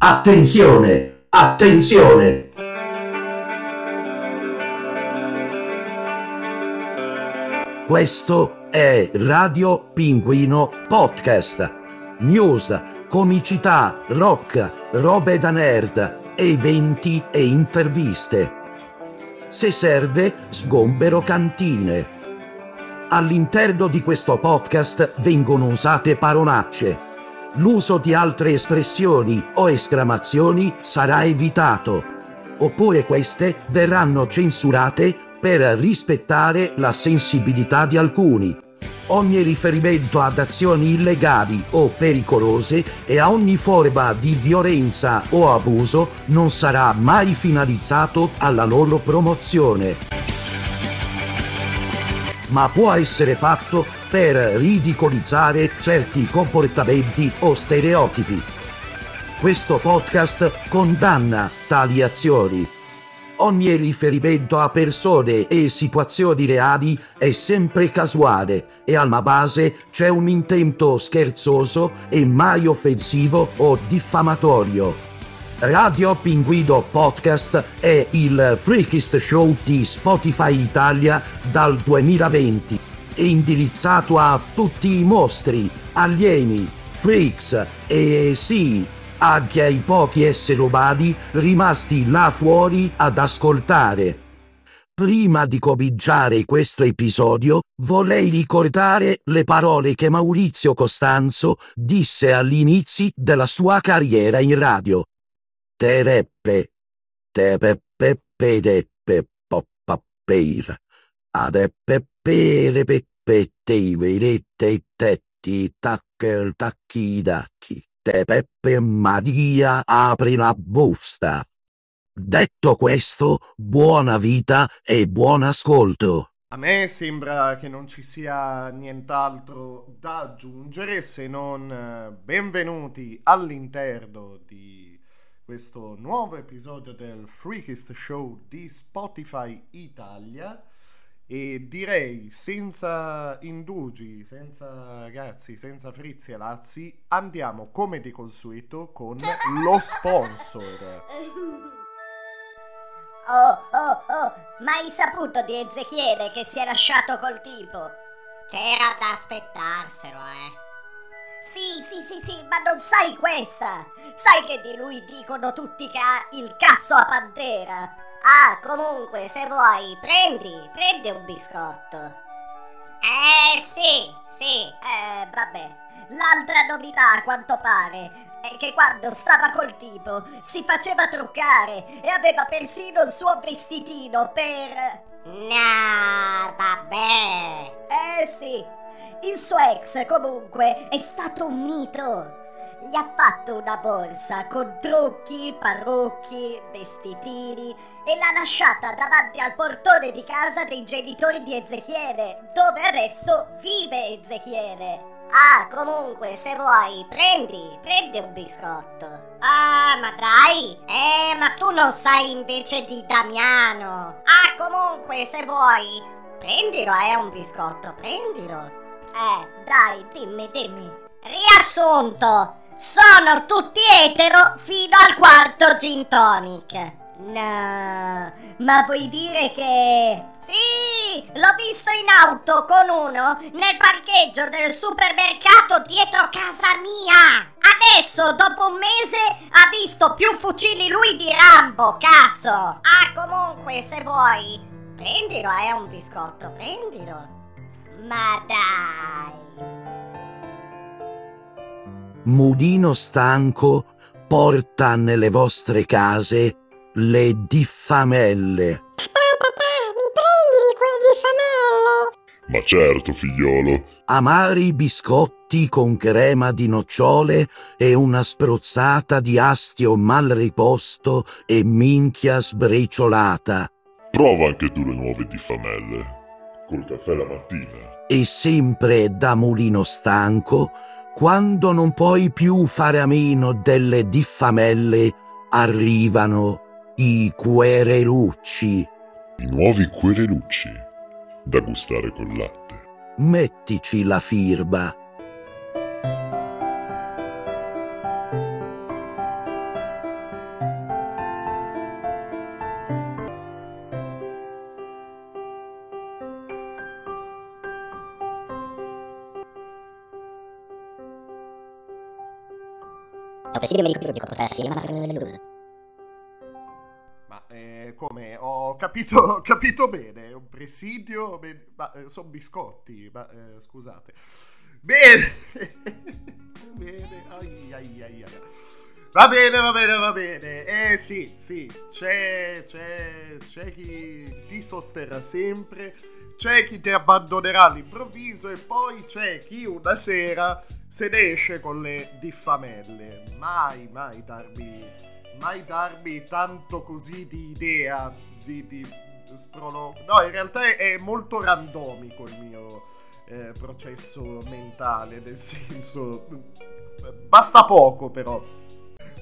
Attenzione, attenzione! Questo è Radio Pinguino Podcast. News, comicità, rock, robe da nerd, eventi e interviste. Se serve, sgombero cantine. All'interno di questo podcast vengono usate parolacce l'uso di altre espressioni o esclamazioni sarà evitato, oppure queste verranno censurate per rispettare la sensibilità di alcuni. Ogni riferimento ad azioni illegali o pericolose e a ogni forma di violenza o abuso non sarà mai finalizzato alla loro promozione, ma può essere fatto per ridicolizzare certi comportamenti o stereotipi. Questo podcast condanna tali azioni. Ogni riferimento a persone e situazioni reali è sempre casuale e alla base c'è un intento scherzoso e mai offensivo o diffamatorio. Radio Pinguido Podcast è il freakist show di Spotify Italia dal 2020 è indirizzato a tutti i mostri, alieni, freaks e sì, anche ai pochi esseri umani rimasti là fuori ad ascoltare. Prima di cominciare questo episodio, vorrei ricordare le parole che Maurizio Costanzo disse all'inizio della sua carriera in radio. Tereppe, tepeppe, pedeppe, poppapeir, adeppe pere peppette vedette tetti taccher tacchi dacchi te Peppe Maria apri la busta. Detto questo, buona vita e buon ascolto. A me sembra che non ci sia nient'altro da aggiungere se non eh, benvenuti all'interno di questo nuovo episodio del Freakist Show di Spotify Italia e direi senza indugi, senza ragazzi, senza frizzi e lazzi, andiamo come di consueto con lo sponsor. Oh, oh, oh, ma hai saputo di Ezechiele che si è lasciato col tipo? C'era da aspettarselo, eh. Sì, sì, sì, sì, ma non sai questa! Sai che di lui dicono tutti che ha il cazzo a pantera! Ah, comunque, se vuoi, prendi, prendi un biscotto. Eh, sì, sì. Eh, vabbè. L'altra novità, a quanto pare, è che quando stava col tipo si faceva truccare e aveva persino il suo vestitino per... No, vabbè. Eh sì, il suo ex comunque è stato un mito gli ha fatto una borsa con trucchi, parrucchi, vestitini e l'ha lasciata davanti al portone di casa dei genitori di Ezechiele, dove adesso vive Ezechiele. Ah, comunque, se vuoi, prendi, prendi un biscotto. Ah, ma dai! Eh, ma tu non sai invece di Damiano. Ah, comunque, se vuoi, prendilo, è eh, un biscotto, prendilo. Eh, dai, dimmi, dimmi. Riassunto, sono tutti etero fino al quarto gin tonic. No, ma vuoi dire che... Sì, l'ho visto in auto con uno nel parcheggio del supermercato dietro casa mia. Adesso, dopo un mese, ha visto più fucili lui di Rambo, cazzo. Ah, comunque, se vuoi, prendilo, è un biscotto, prendilo. Ma dai. Mudino stanco porta nelle vostre case le diffamelle. Papà, papà, mi prendi Ma quelle diffamelle? certo, figliolo. Amari biscotti con crema di nocciole e una spruzzata di astio mal riposto e minchia sbriciolata. Prova anche tu le nuove diffamelle. Col caffè la mattina. E sempre da mulino stanco quando non puoi più fare a meno delle diffamelle, arrivano i querelucci. I nuovi querelucci da gustare col latte. Mettici la firba. Presidio medico processi, le manate nell'uso. Ma eh, come? Ho capito, capito bene, un presidio, be- ma eh, sono biscotti, ma eh, scusate. Bene, bene, ai, ai, ai, ai. Va bene, va bene, va bene. Eh sì, sì, c'è, c'è, c'è chi ti sosterrà sempre, c'è chi ti abbandonerà all'improvviso e poi c'è chi una sera se ne esce con le diffamelle. Mai, mai darmi, mai darmi tanto così di idea, di, di sprolo... No, in realtà è, molto randomico il mio eh, processo mentale, nel senso... Basta poco però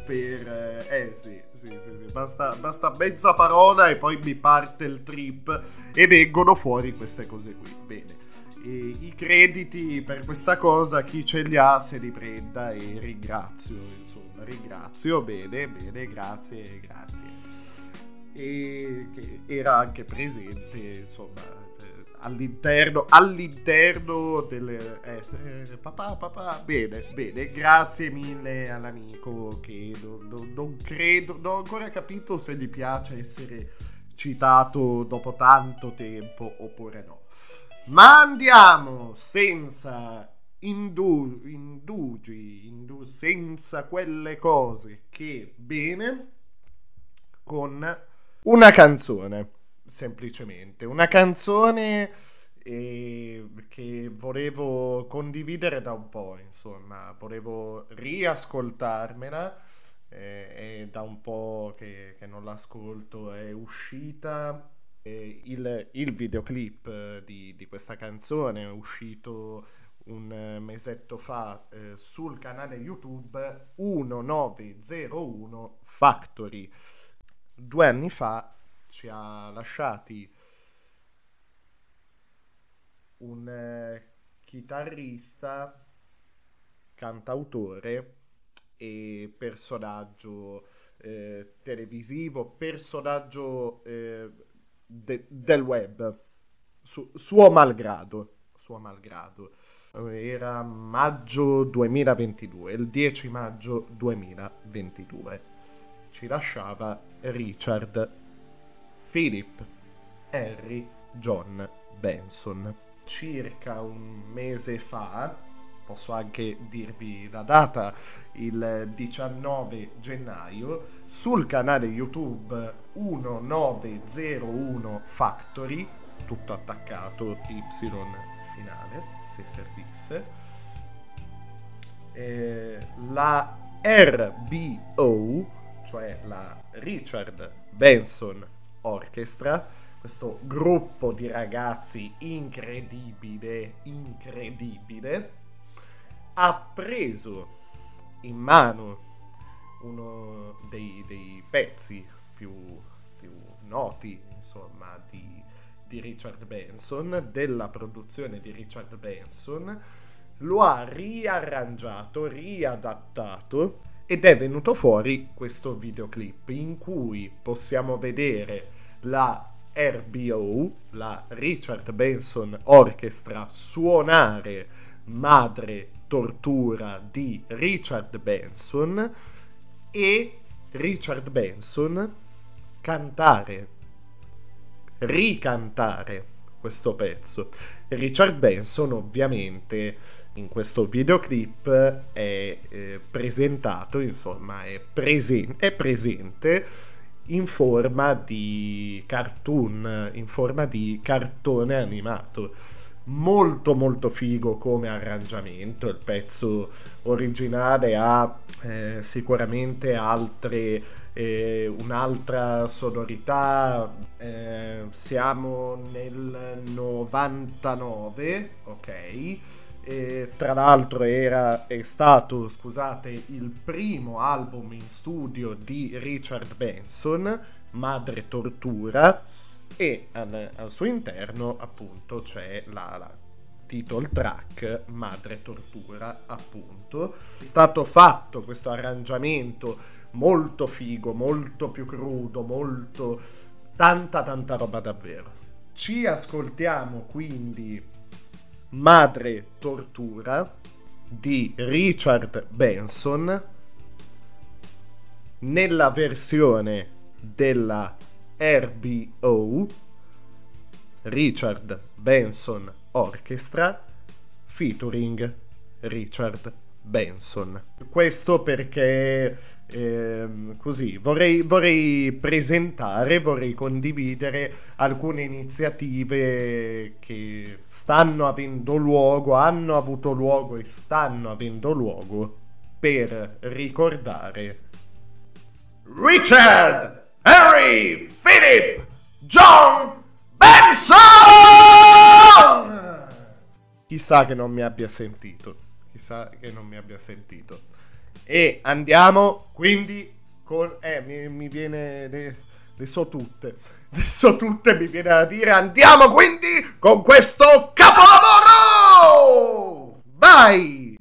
per... Eh sì, sì, sì, sì. Basta, basta, mezza parola e poi mi parte il trip e vengono fuori queste cose qui. Bene. I crediti per questa cosa chi ce li ha se li prenda e ringrazio, insomma, ringrazio, bene, bene, grazie, grazie. E che era anche presente, insomma, all'interno, all'interno del... Eh, eh, papà, papà, bene, bene, grazie mille all'amico che non, non, non credo, non ho ancora capito se gli piace essere citato dopo tanto tempo oppure no. Ma andiamo senza indu- indugi, indu- senza quelle cose che bene con una canzone semplicemente. Una canzone eh, che volevo condividere da un po', insomma, volevo riascoltarmela. Eh, è da un po' che, che non l'ascolto, è uscita il, il, videoclip di, di, questa canzone, è uscito un mesetto fa eh, sul canale YouTube 1901 Factory. Due anni fa ci ha lasciati un eh, chitarrista, cantautore e personaggio eh, televisivo, personaggio eh, de- del web, Su- suo malgrado. Suo malgrado. Era maggio 2022, il 10 maggio 2022. Ci lasciava Richard Philip Henry John Benson. Circa un mese fa, posso anche dirvi la data, il 19 gennaio, sul canale YouTube 1901 Factory, tutto attaccato, Y finale, se servisse, eh, la RBO, cioè la Richard Benson Orchestra, questo gruppo di ragazzi incredibile, incredibile, ha preso in mano uno dei, dei pezzi più, più, noti, insomma, di, di Richard Benson, della produzione di Richard Benson, lo ha riarrangiato, riadattato ed è venuto fuori questo videoclip in cui possiamo vedere la RBO, la Richard Benson Orchestra, suonare Madre Tortura di Richard Benson e Richard Benson cantare, ricantare questo pezzo. Richard Benson ovviamente in questo videoclip è eh, presentato, insomma, è, presen- è presente in forma di cartoon, in forma di cartone animato. Molto molto figo come arrangiamento, il pezzo originale ha eh, sicuramente altre, eh, un'altra sonorità, eh, siamo nel 99, ok? E, tra l'altro era, è stato, scusate, il primo album in studio di Richard Benson, Madre Tortura, e al, al suo interno appunto c'è la, la title track Madre Tortura, appunto. È stato fatto questo arrangiamento molto figo, molto più crudo, molto... tanta tanta roba davvero. Ci ascoltiamo quindi Madre Tortura di Richard Benson nella versione della RBO Richard Benson Orchestra featuring Richard Benson. Questo perché ehm, così vorrei, vorrei presentare, vorrei condividere alcune iniziative che stanno avendo luogo, hanno avuto luogo e stanno avendo luogo per ricordare Richard Harry Philip John Benson! Chissà che non mi abbia sentito. Chissà che non mi abbia sentito. E andiamo quindi con... Eh, mi, mi viene... Le, le so tutte. Le so tutte, mi viene da dire. Andiamo quindi con questo capolavoro! Vai!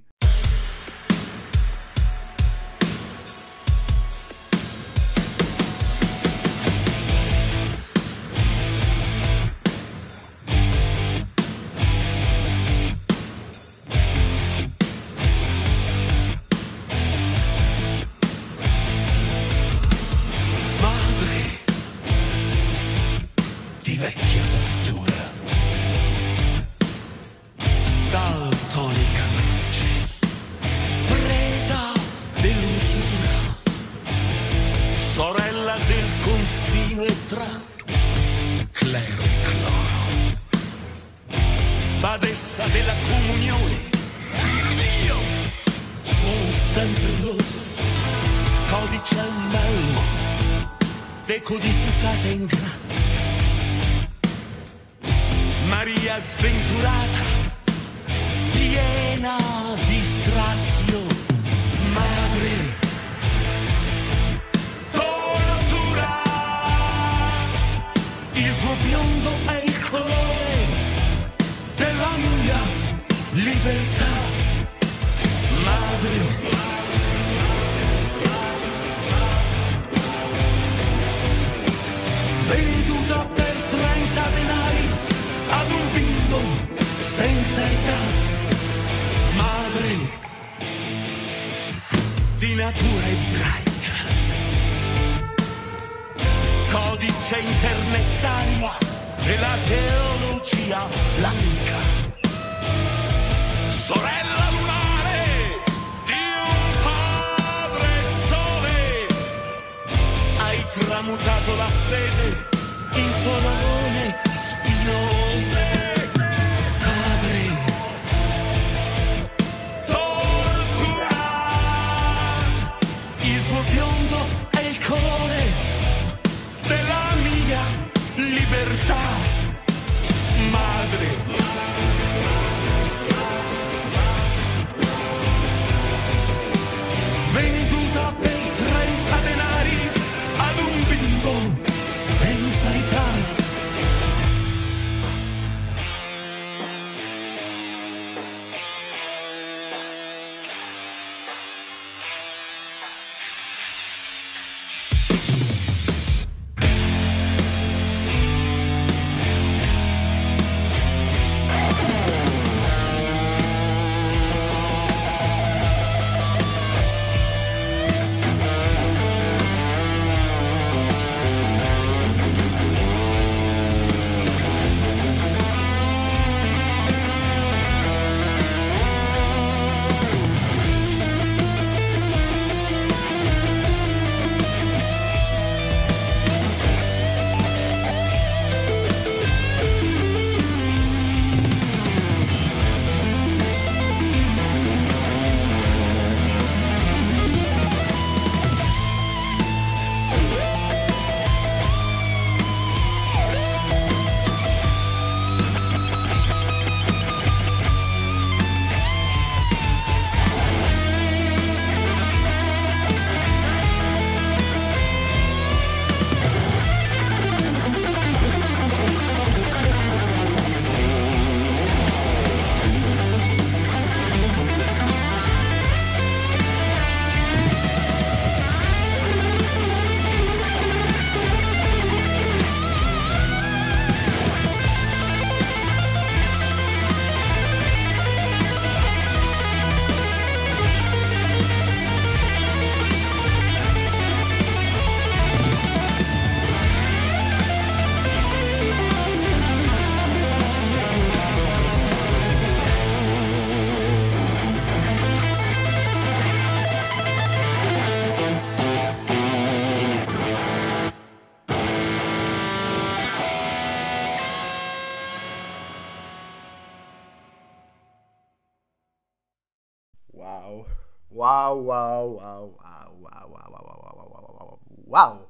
Wow, wow, wow, wow, wow, wow, wow, wow, wow.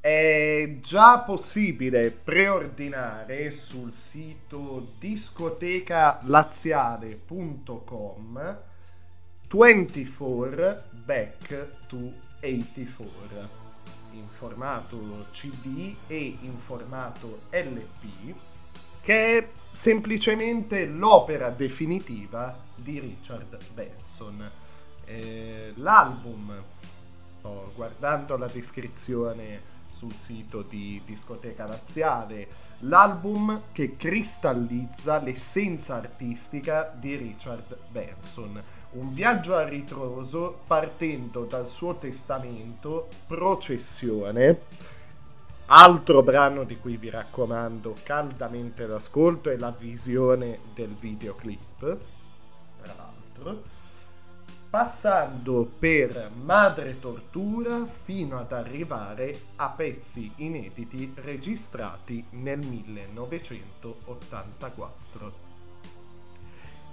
È già possibile preordinare sul sito discotecalaziale.com 24 Back to 84 in formato CD e in formato LP che è semplicemente l'opera definitiva di Richard Benson. Eh, l'album, sto guardando la descrizione sul sito di Discoteca Laziale, l'album che cristallizza l'essenza artistica di Richard Benson. Un viaggio a ritroso partendo dal suo testamento Processione, altro brano di cui vi raccomando caldamente l'ascolto e la visione del videoclip, tra l'altro, passando per Madre Tortura fino ad arrivare a pezzi inediti registrati nel 1984.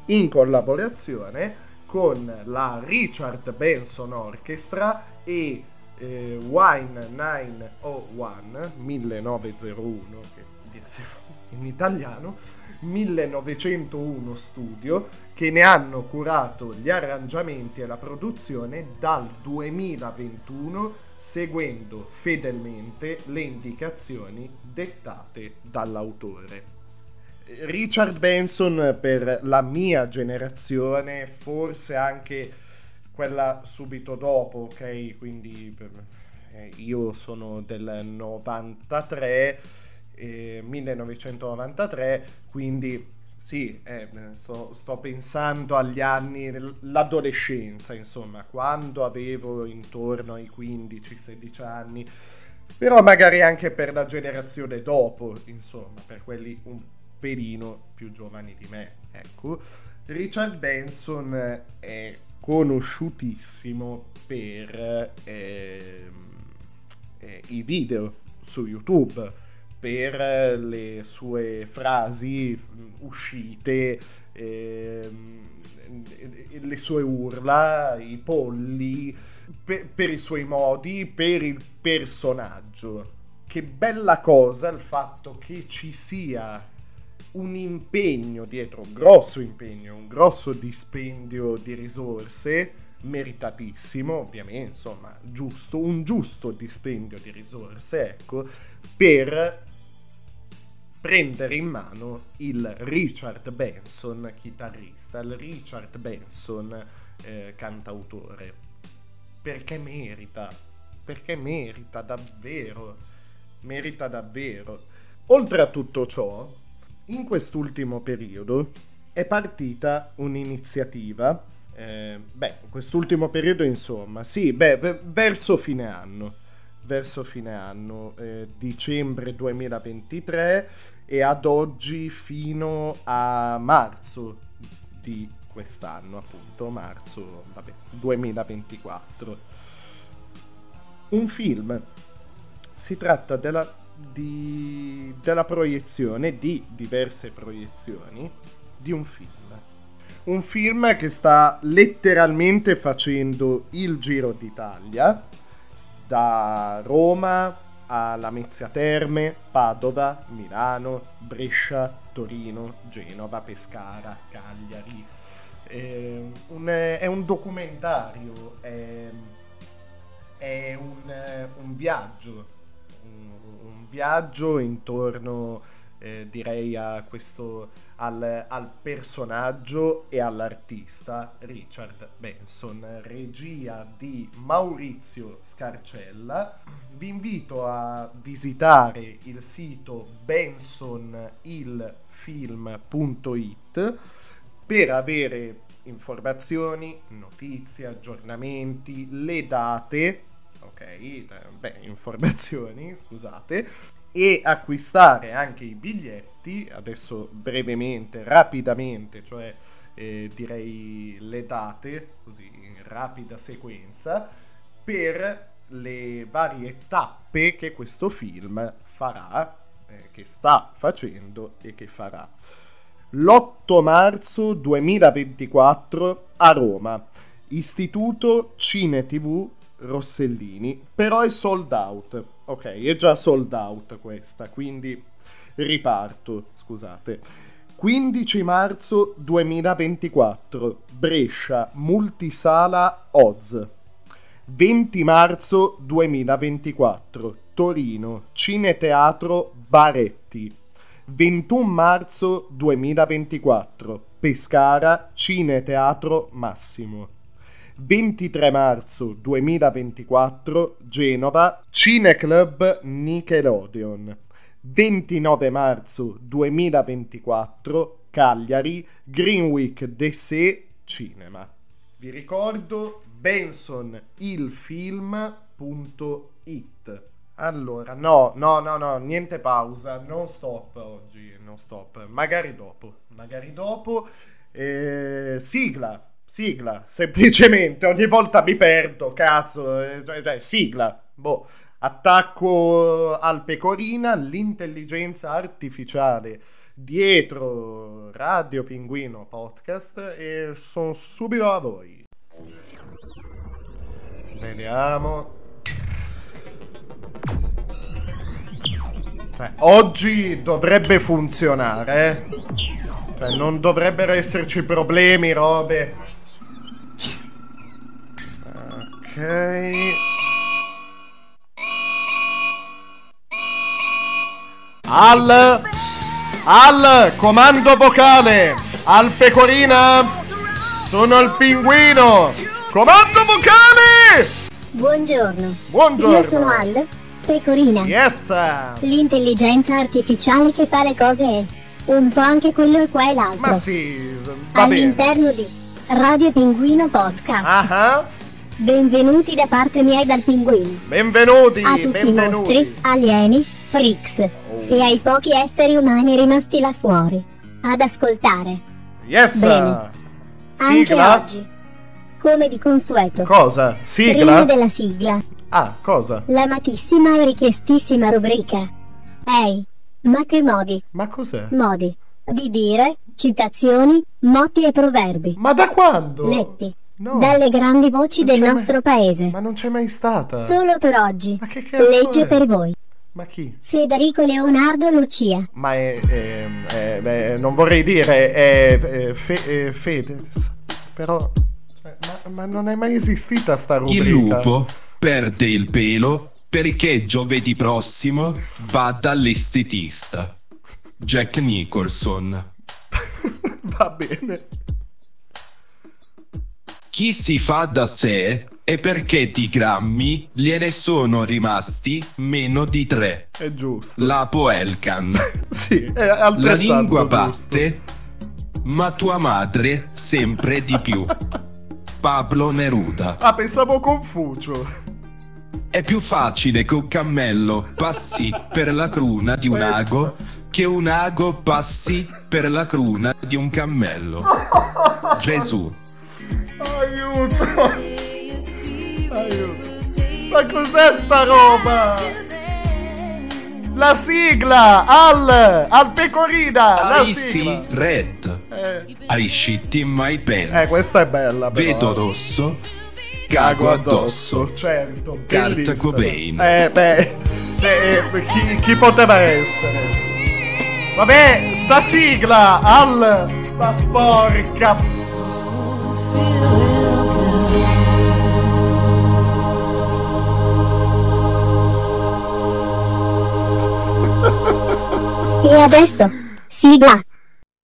In collaborazione con la Richard Benson Orchestra e eh, Wine 901 1901 che dirsi in italiano 1901 studio che ne hanno curato gli arrangiamenti e la produzione dal 2021 seguendo fedelmente le indicazioni dettate dall'autore. Richard Benson per la mia generazione, forse anche quella subito dopo, ok? Quindi eh, io sono del 93, eh, 1993, quindi sì, eh, sto, sto, pensando agli anni, l'adolescenza, insomma, quando avevo intorno ai 15-16 anni, però magari anche per la generazione dopo, insomma, per quelli un pelino più giovani di me. Ecco, Richard Benson è conosciutissimo per eh, eh, i video su YouTube, per le sue frasi uscite, eh, le sue urla, i polli, per, per i suoi modi, per il personaggio. Che bella cosa il fatto che ci sia un impegno dietro, un grosso impegno, un grosso dispendio di risorse, meritatissimo ovviamente, insomma, giusto, un giusto dispendio di risorse, ecco, per prendere in mano il Richard Benson chitarrista, il Richard Benson eh, cantautore, perché merita, perché merita davvero, merita davvero. Oltre a tutto ciò, in quest'ultimo periodo è partita un'iniziativa, eh, beh, quest'ultimo periodo insomma, sì, beh, v- verso fine anno, verso fine anno, eh, dicembre 2023 e ad oggi fino a marzo di quest'anno, appunto, marzo vabbè, 2024. Un film. Si tratta della di, della proiezione, di diverse proiezioni, di un film. Un film che sta letteralmente facendo il giro d'Italia, da Roma a Lamezia Terme, Padova, Milano, Brescia, Torino, Genova, Pescara, Cagliari. È un, è un documentario, è, è un, un viaggio viaggio intorno, eh, direi, a questo, al, al, personaggio e all'artista Richard Benson, regia di Maurizio Scarcella. Vi invito a visitare il sito bensonilfilm.it per avere informazioni, notizie, aggiornamenti, le date ok, beh, informazioni, scusate, e acquistare anche i biglietti, adesso brevemente, rapidamente, cioè eh, direi le date, così in rapida sequenza, per le varie tappe che questo film farà, eh, che sta facendo e che farà. L'8 marzo 2024 a Roma Istituto Cine TV Rossellini, però è sold out. Ok, è già sold out questa, quindi riparto, scusate. 15 marzo 2024, Brescia, multisala Oz. 20 marzo 2024, Torino, Cineteatro Baretti. 21 marzo 2024, Pescara, Cineteatro Massimo. 23 marzo 2024, Genova, Cineclub Nickelodeon. 29 marzo 2024, Cagliari, Greenwick DC Cinema. Vi ricordo bensonilfilm.it. Allora, no, no, no, no, niente pausa, non stop oggi, non stop, magari dopo, magari dopo. Eh, sigla, sigla, semplicemente, ogni volta mi perdo, cazzo, eh, cioè, cioè, sigla, boh. Attacco al pecorina, l'intelligenza artificiale dietro Radio Pinguino Podcast e sono subito a voi. Vediamo. Cioè, oggi dovrebbe funzionare, eh? Cioè, non dovrebbero esserci problemi, robe. Ok. Al al comando vocale al pecorina sono il pinguino comando vocale Buongiorno. buongiorno Io sono Al Pecorina. yes L'intelligenza artificiale che fa le cose un po' anche quello e qua e l'altro. ma sì va bene All'interno di Radio Pinguino Podcast. ah. Benvenuti da parte mia e dal pinguino. benvenuti A tutti i benvenuti mostri, alieni, freaks Oh. e ai pochi esseri umani rimasti là fuori. Ad ascoltare. yes Bene. Anche sigla oggi. Come di consueto. cosa Prima sigla della sigla. ah cosa L'amatissima e richiestissima rubrica. Ehi, ma che modi? ma cos'è Modi di dire, citazioni, motti e proverbi. ma da quando Letti no dalle grandi voci Non del c'è mai- nostro paese. ma non c'è mai stata Solo per oggi. ma che cazzo Legge è? per voi. ma chi Federico Leonardo Lucia. Ma è, è- è- beh, non vorrei dire è, è fe- è Fedez, però cioè, ma, ma non è mai esistita sta rubrica. Il lupo perde il pelo perché giovedì prossimo va dall'estetista. Jack Nicholson. Va bene. Chi si fa da sé è perché di grammi gliene sono rimasti meno di tre. È giusto. La Poelcan. Sì, è La lingua giusto. batte, ma tua madre sempre di più. Pablo Neruda. Ah, pensavo Confucio. È più facile che un cammello passi per la cruna di un ago che un ago passi per la cruna di un cammello. Gesù. Aiuto. Aiuto. Ma cos'è sta roba? La sigla al al pecorina, la I sigla. see red. Eh, I shit in my pants. eh, questa è bella però. Vedo rosso. Cago addosso. Certo, Kurt bellissimo. Cobain. Eh, beh, eh, chi, chi poteva essere? Vabbè, sta sigla al... Ma porca... E adesso, sigla.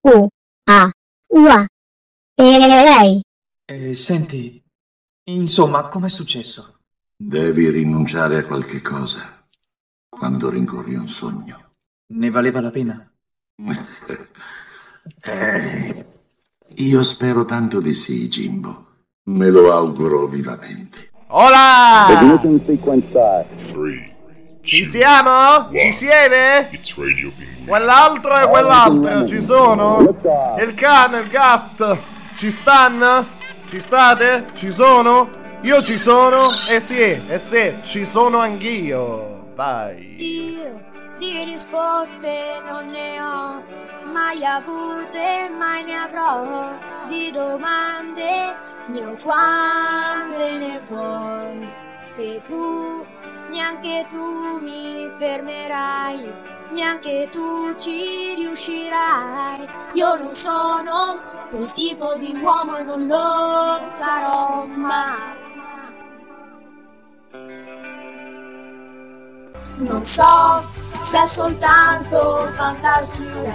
U, A, Ua. E lei. Eh, senti, insomma, com'è successo? Devi rinunciare a qualche cosa quando rincorri un sogno. Ne valeva la pena? Eh, io spero tanto di sì, Jimbo. Me lo auguro vivamente. Hola! Three. Ci siamo? Ci siete? It's Radio Pinguino. Quell'altro e quell'altro ci sono? Il cane, il gatto, ci stanno? Ci state? Ci sono? Io ci sono? Eh sì, eh sì, ci sono anch'io. Vai. di risposte non ne ho mai avute, mai ne avrò di domande, ho quante ne vuoi. E tu, neanche tu mi fermerai, neanche tu ci riuscirai. Io non sono quel tipo di uomo e non lo sarò mai. Non so se è soltanto fantasia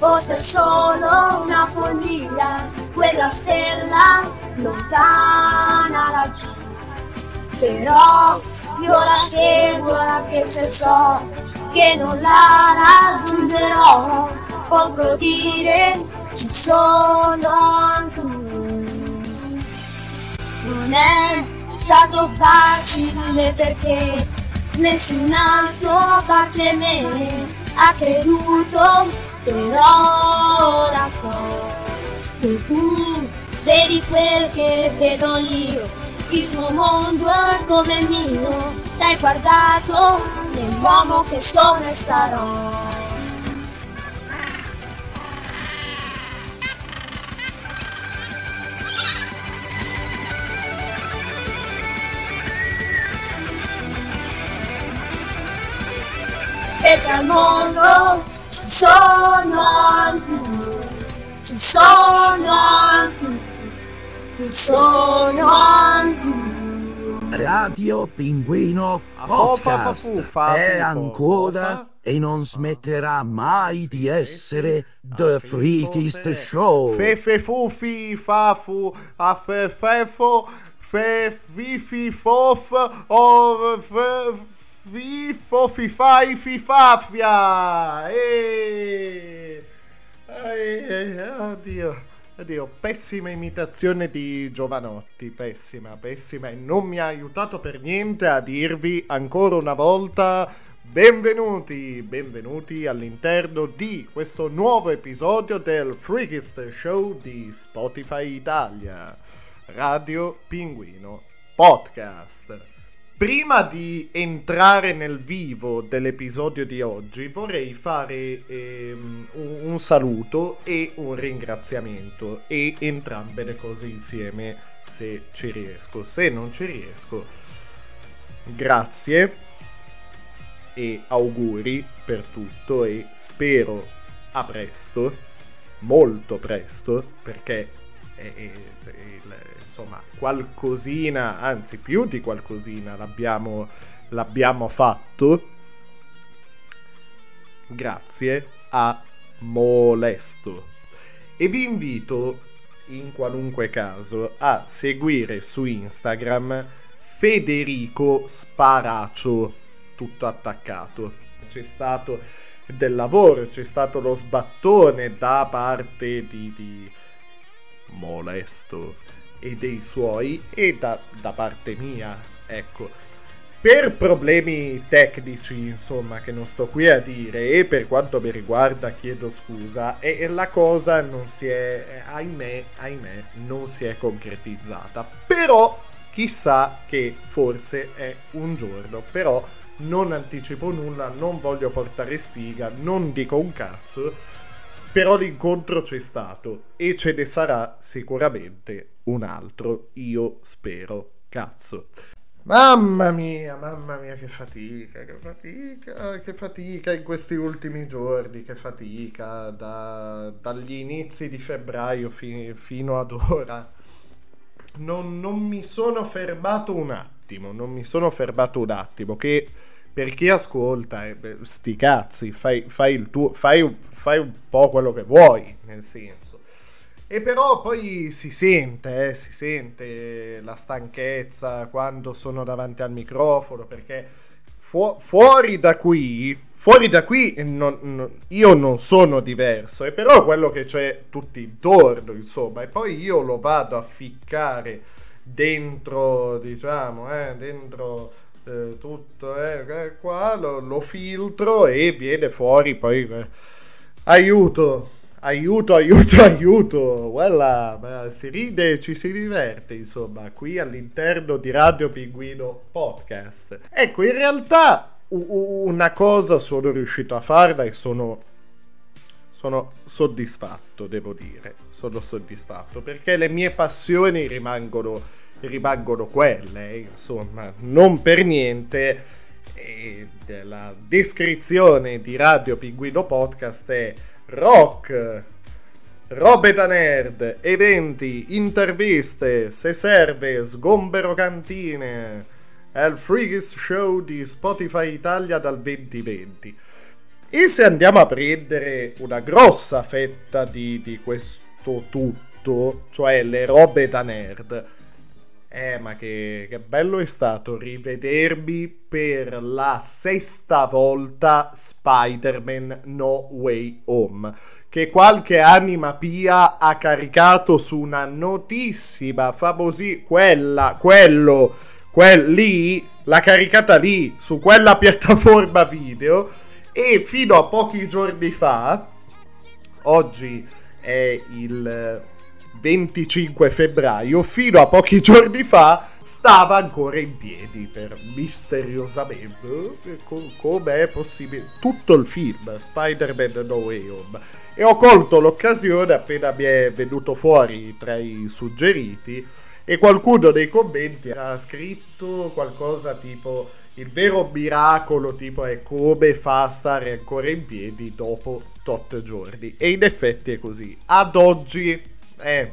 o se è solo una follia, quella stella lontana laggiù. Però io la seguo anche se so che non la raggiungerò. Posso dire ci sono anche. Non è stato facile perché nessun altro parte me ha creduto, però ora so che tu vedi quel che vedo io, il tuo mondo è come il mio, l'hai guardato nell'uomo che sono e sarò. Perché al mondo ci sono anche tu, ci sono anche tu, ci sono anche tu. Radio Pinguino Podcast è ancora e non smetterà mai di essere The Freakist Show. Fefe fufi fafu a fe fefo fe fifi fof o fe fifo fifai fifafia e oddio oddio pessima imitazione di Giovanotti pessima pessima e non mi ha aiutato per niente a dirvi ancora una volta Benvenuti, benvenuti all'interno di questo nuovo episodio del Freakist Show di Spotify Italia, Radio Pinguino Podcast. Prima di entrare nel vivo dell'episodio di oggi vorrei fare ehm, un, un saluto e un ringraziamento e entrambe le cose insieme se ci riesco. Se non ci riesco, grazie e auguri per tutto e spero a presto, molto presto, perché è- è il- insomma qualcosina, anzi più di qualcosina l'abbiamo, l'abbiamo fatto grazie a Molesto. E vi invito in qualunque caso a seguire su Instagram Federico Sparacio, tutto attaccato. C'è stato del lavoro, c'è stato lo sbattone da parte di, di Molesto e dei suoi e da, da parte mia, ecco. Per problemi tecnici, insomma, che non sto qui a dire, e per quanto mi riguarda chiedo scusa, e, la cosa non si è, ahimè, ahimè, non si è concretizzata. Però, chissà che forse è un giorno, però non anticipo nulla, non voglio portare sfiga, non dico un cazzo, però l'incontro c'è stato e ce ne sarà sicuramente un altro, io spero, cazzo. Mamma mia, mamma mia, che fatica, che fatica, che fatica in questi ultimi giorni, che fatica da- dagli inizi di febbraio fi- fino ad ora. Non, non mi sono fermato un attimo, non mi sono fermato un attimo, che per chi ascolta, eh, sti cazzi, fai, fai tuo, fai, fai un po' quello che vuoi, nel senso. E però poi si sente, eh, si sente la stanchezza quando sono davanti al microfono, perché fu- fuori da qui, fuori da qui non- non- io non sono diverso, è però quello che c'è tutti intorno, insomma, e poi io lo vado a ficcare dentro, diciamo, eh, dentro eh, tutto, eh, eh, qua lo, lo filtro e viene fuori poi... aiuto! Aiuto, aiuto, aiuto! Voilà, si ride e ci si diverte, insomma, qui all'interno di Radio Pinguino Podcast. Ecco, in realtà una cosa sono riuscito a farla e sono, sono soddisfatto, devo dire. Sono soddisfatto perché le mie passioni rimangono, rimangono quelle, insomma, non per niente. E la descrizione di Radio Pinguino Podcast è rock, robe da nerd, eventi, interviste, se serve, sgombero cantine è il Freakies Show di Spotify Italia dal 2020. E se andiamo a prendere una grossa fetta di, di questo tutto, cioè le robe da nerd, eh, ma che, che, bello è stato rivedermi per la sesta volta Spider-Man No Way Home, che qualche anima pia ha caricato su una notissima, famosi, quella, quello quel, lì, l'ha caricata lì, su quella piattaforma video, e fino a pochi giorni fa, oggi è il 25 febbraio, fino a pochi giorni fa, stava ancora in piedi per misteriosamente come è possibile tutto il film Spider-Man No Way Home. E ho colto l'occasione appena mi è venuto fuori tra i suggeriti e qualcuno nei commenti ha scritto qualcosa tipo il vero miracolo tipo è come fa a stare ancora in piedi dopo tot giorni e in effetti è così. Ad oggi eh,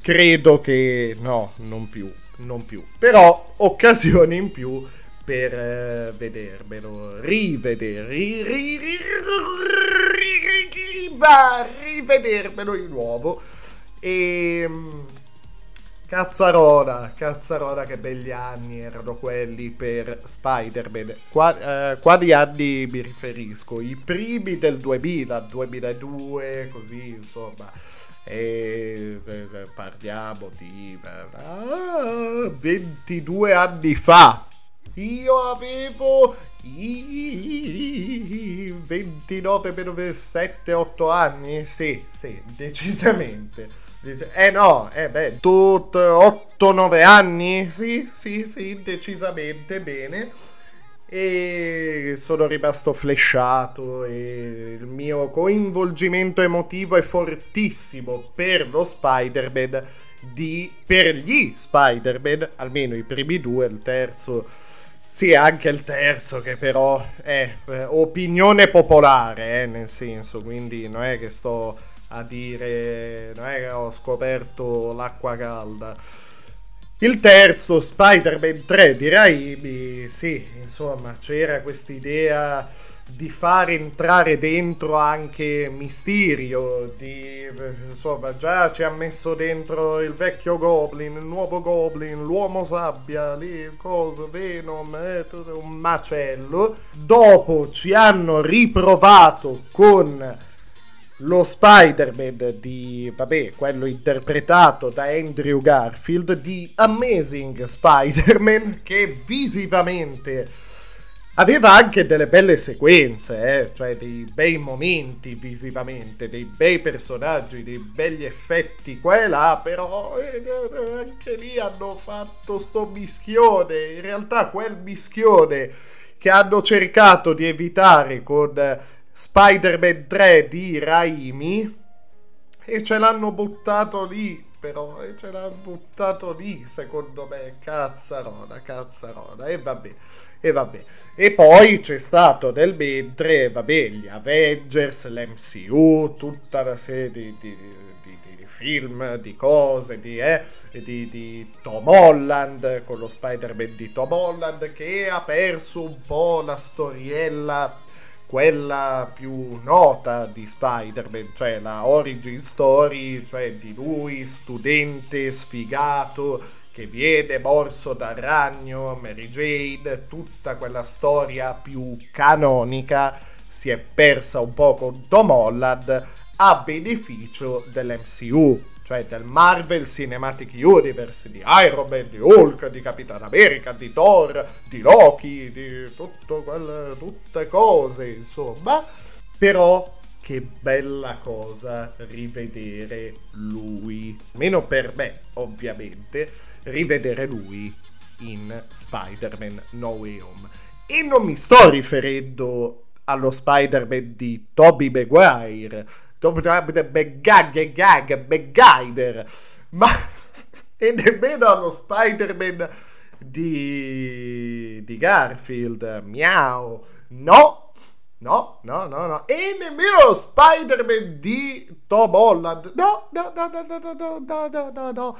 credo che no non più non più però occasioni in più per eh, vedermelo rivedere ri, ri, ri, rivedermelo di nuovo e ehm, Cazzarona, Cazzarona, che belli anni erano quelli per Spider-Man. Qua, eh, quali anni mi riferisco? I primi del 2000, 2002, così insomma. E parliamo di ah, 22 anni fa. Io avevo 29 per 7, 8 anni. Sì, sì, decisamente. Eh no, eh beh, tut 8-9 anni? Sì, sì, sì, decisamente bene. E sono rimasto flashato e il mio coinvolgimento emotivo è fortissimo per lo Spider-Man di... per gli Spider-Man, almeno i primi due, il terzo... Sì, anche il terzo che però è eh, opinione popolare, eh, nel senso, quindi non è che sto a dire non è che ho scoperto l'acqua calda. Il terzo, Spider-Man 3 di Raimi, sì, insomma, c'era questa idea di far entrare dentro anche Mysterio, di, insomma, già ci ha messo dentro il vecchio Goblin, il nuovo Goblin, l'uomo sabbia, lì, cosa, Venom, eh, un macello. Dopo ci hanno riprovato con lo Spider-Man di, vabbè, quello interpretato da Andrew Garfield, di Amazing Spider-Man, che visivamente aveva anche delle belle sequenze, eh? cioè dei bei momenti visivamente, dei bei personaggi, dei begli effetti qua e là, però eh, anche lì hanno fatto sto mischione, in realtà quel mischione che hanno cercato di evitare con Spider-Man 3 di Raimi e ce l'hanno buttato lì però e ce l'hanno buttato lì secondo me. Cazzarona cazzarona e vabbè e vabbè. E poi c'è stato nel mentre vabbè gli Avengers l'MCU tutta una serie di, di, di, di film di cose di, eh, di, di Tom Holland con lo Spider-Man di Tom Holland che ha perso un po' la storiella quella più nota di Spider-Man, cioè la origin story, cioè di lui, studente sfigato, che viene morso dal ragno, Mary Jane, tutta quella storia più canonica si è persa un po' con Tom Holland a beneficio dell'MCU cioè del Marvel Cinematic Universe, di Iron Man, di Hulk, di Capitan America, di Thor, di Loki, di quelle, tutte cose, insomma. Però che bella cosa rivedere lui, meno per me ovviamente, rivedere lui in Spider-Man No Way Home. E non mi sto riferendo allo Spider-Man di Tobey Maguire, MacGyver, ma e nemmeno allo Spider-Man di, di Garfield, miau, no, no, no, no, no, e nemmeno lo Spider-Man di Tom Holland, no, no, no, no, no, no, no, no, no, no.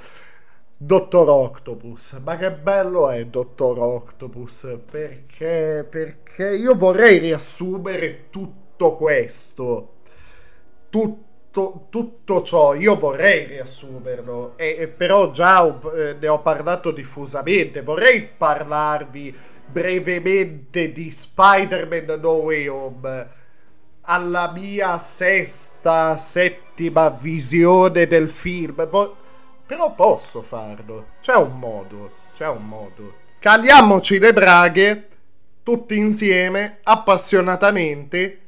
Dottor Octopus, ma che bello è Dottor Octopus, perché, perché io vorrei riassumere tutto questo, tutto, tutto ciò, io vorrei riassumerlo, e, e però già eh, ne ho parlato diffusamente, vorrei parlarvi brevemente di Spider-Man No Way Home, alla mia sesta, settima visione del film, Vo- però posso farlo. C'è un modo. C'è un modo. Caliamoci le braghe tutti insieme, appassionatamente.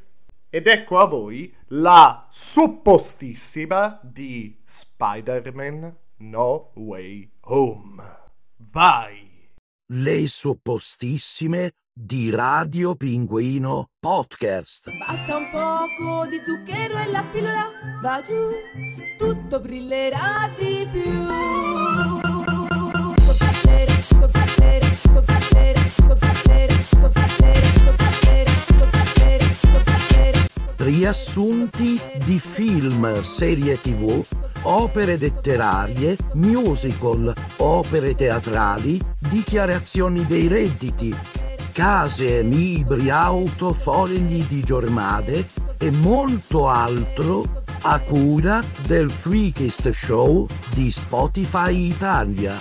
Ed ecco a voi la suppostissima di Spider-Man No Way Home. Vai! Le suppostissime di Radio Pinguino Podcast. Basta un poco di zucchero e la pillola va giù, tutto brillerà di più. Scoprire, scoprire, scoprire, scoprire, scoprire, scoprire, Riassunti di film, serie tv, opere letterarie, musical, opere teatrali, dichiarazioni dei redditi, case, libri, auto, fogli di giornate e molto altro a cura del Freakist Show di Spotify Italia.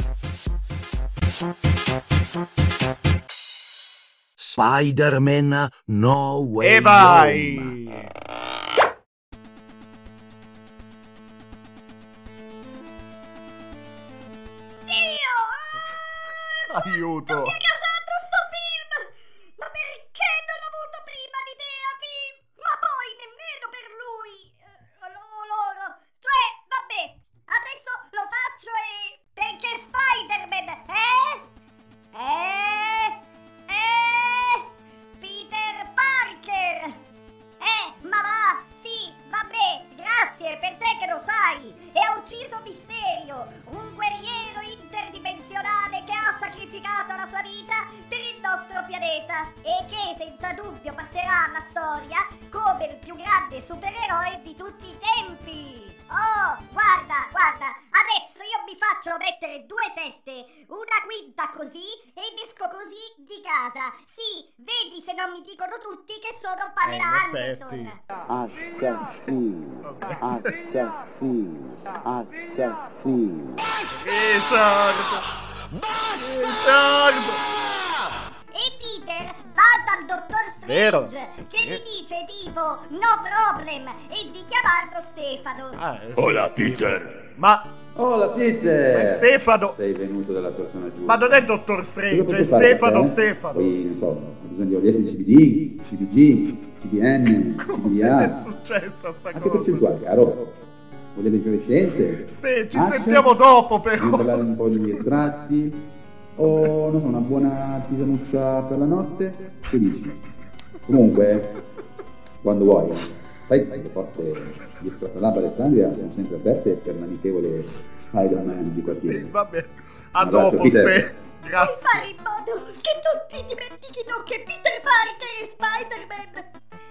Spider-Man No Way E vai! Home. Dio! Aiuto! Mi ha casato sto film! Ma perché non ho avuto prima l'idea di... Ma poi nemmeno per lui! Eh, loro... Cioè, vabbè, adesso lo faccio e... Perché Spider-Man? Eh? Eh? Grazie per te che lo sai! E ha ucciso Misterio, un guerriero interdimensionale che ha sacrificato la sua vita per il nostro pianeta e che senza dubbio passerà alla storia come il più grande supereroe di tutti i tempi! Oh, guarda, guarda, adesso io mi faccio mettere due tette, una quinta così e esco così di casa. Sì, vedi se non mi dicono tutti che sono Pamela Eh, Anderson. Assassino, assassino, assassino. Richard! Richard! E Peter va dal dottor Strange Vero, che sì. gli dice tipo no problem e di chiamarlo Stefano. Ah, eh, sì. Hola Peter. Ma, Hola Peter! ma è Stefano! Sei venuto dalla persona giusta. Ma non è Dottor Strange, è fare per Stefano te? Stefano! Poi, non so, ho bisogno di olieti di CBD, CBG, CBN, CBDA. è successa sta Anche cosa? percentuale, caro. Vuoi le infiorescenze? Ste, ci Ascia? sentiamo dopo Vuoi però! parlare un po' di estratti? O, non so, una buona tisanuccia per la notte? Che dici? Comunque, quando vuoi. Sai, sai che le porte di Extrapolab Alessandria sono sempre aperte per l'amichevole Spider-Man di quartiere. Sì, vabbè. A Un dopo. Ste. Grazie. fare in modo che tutti dimentichino che Peter Parker è Spider-Man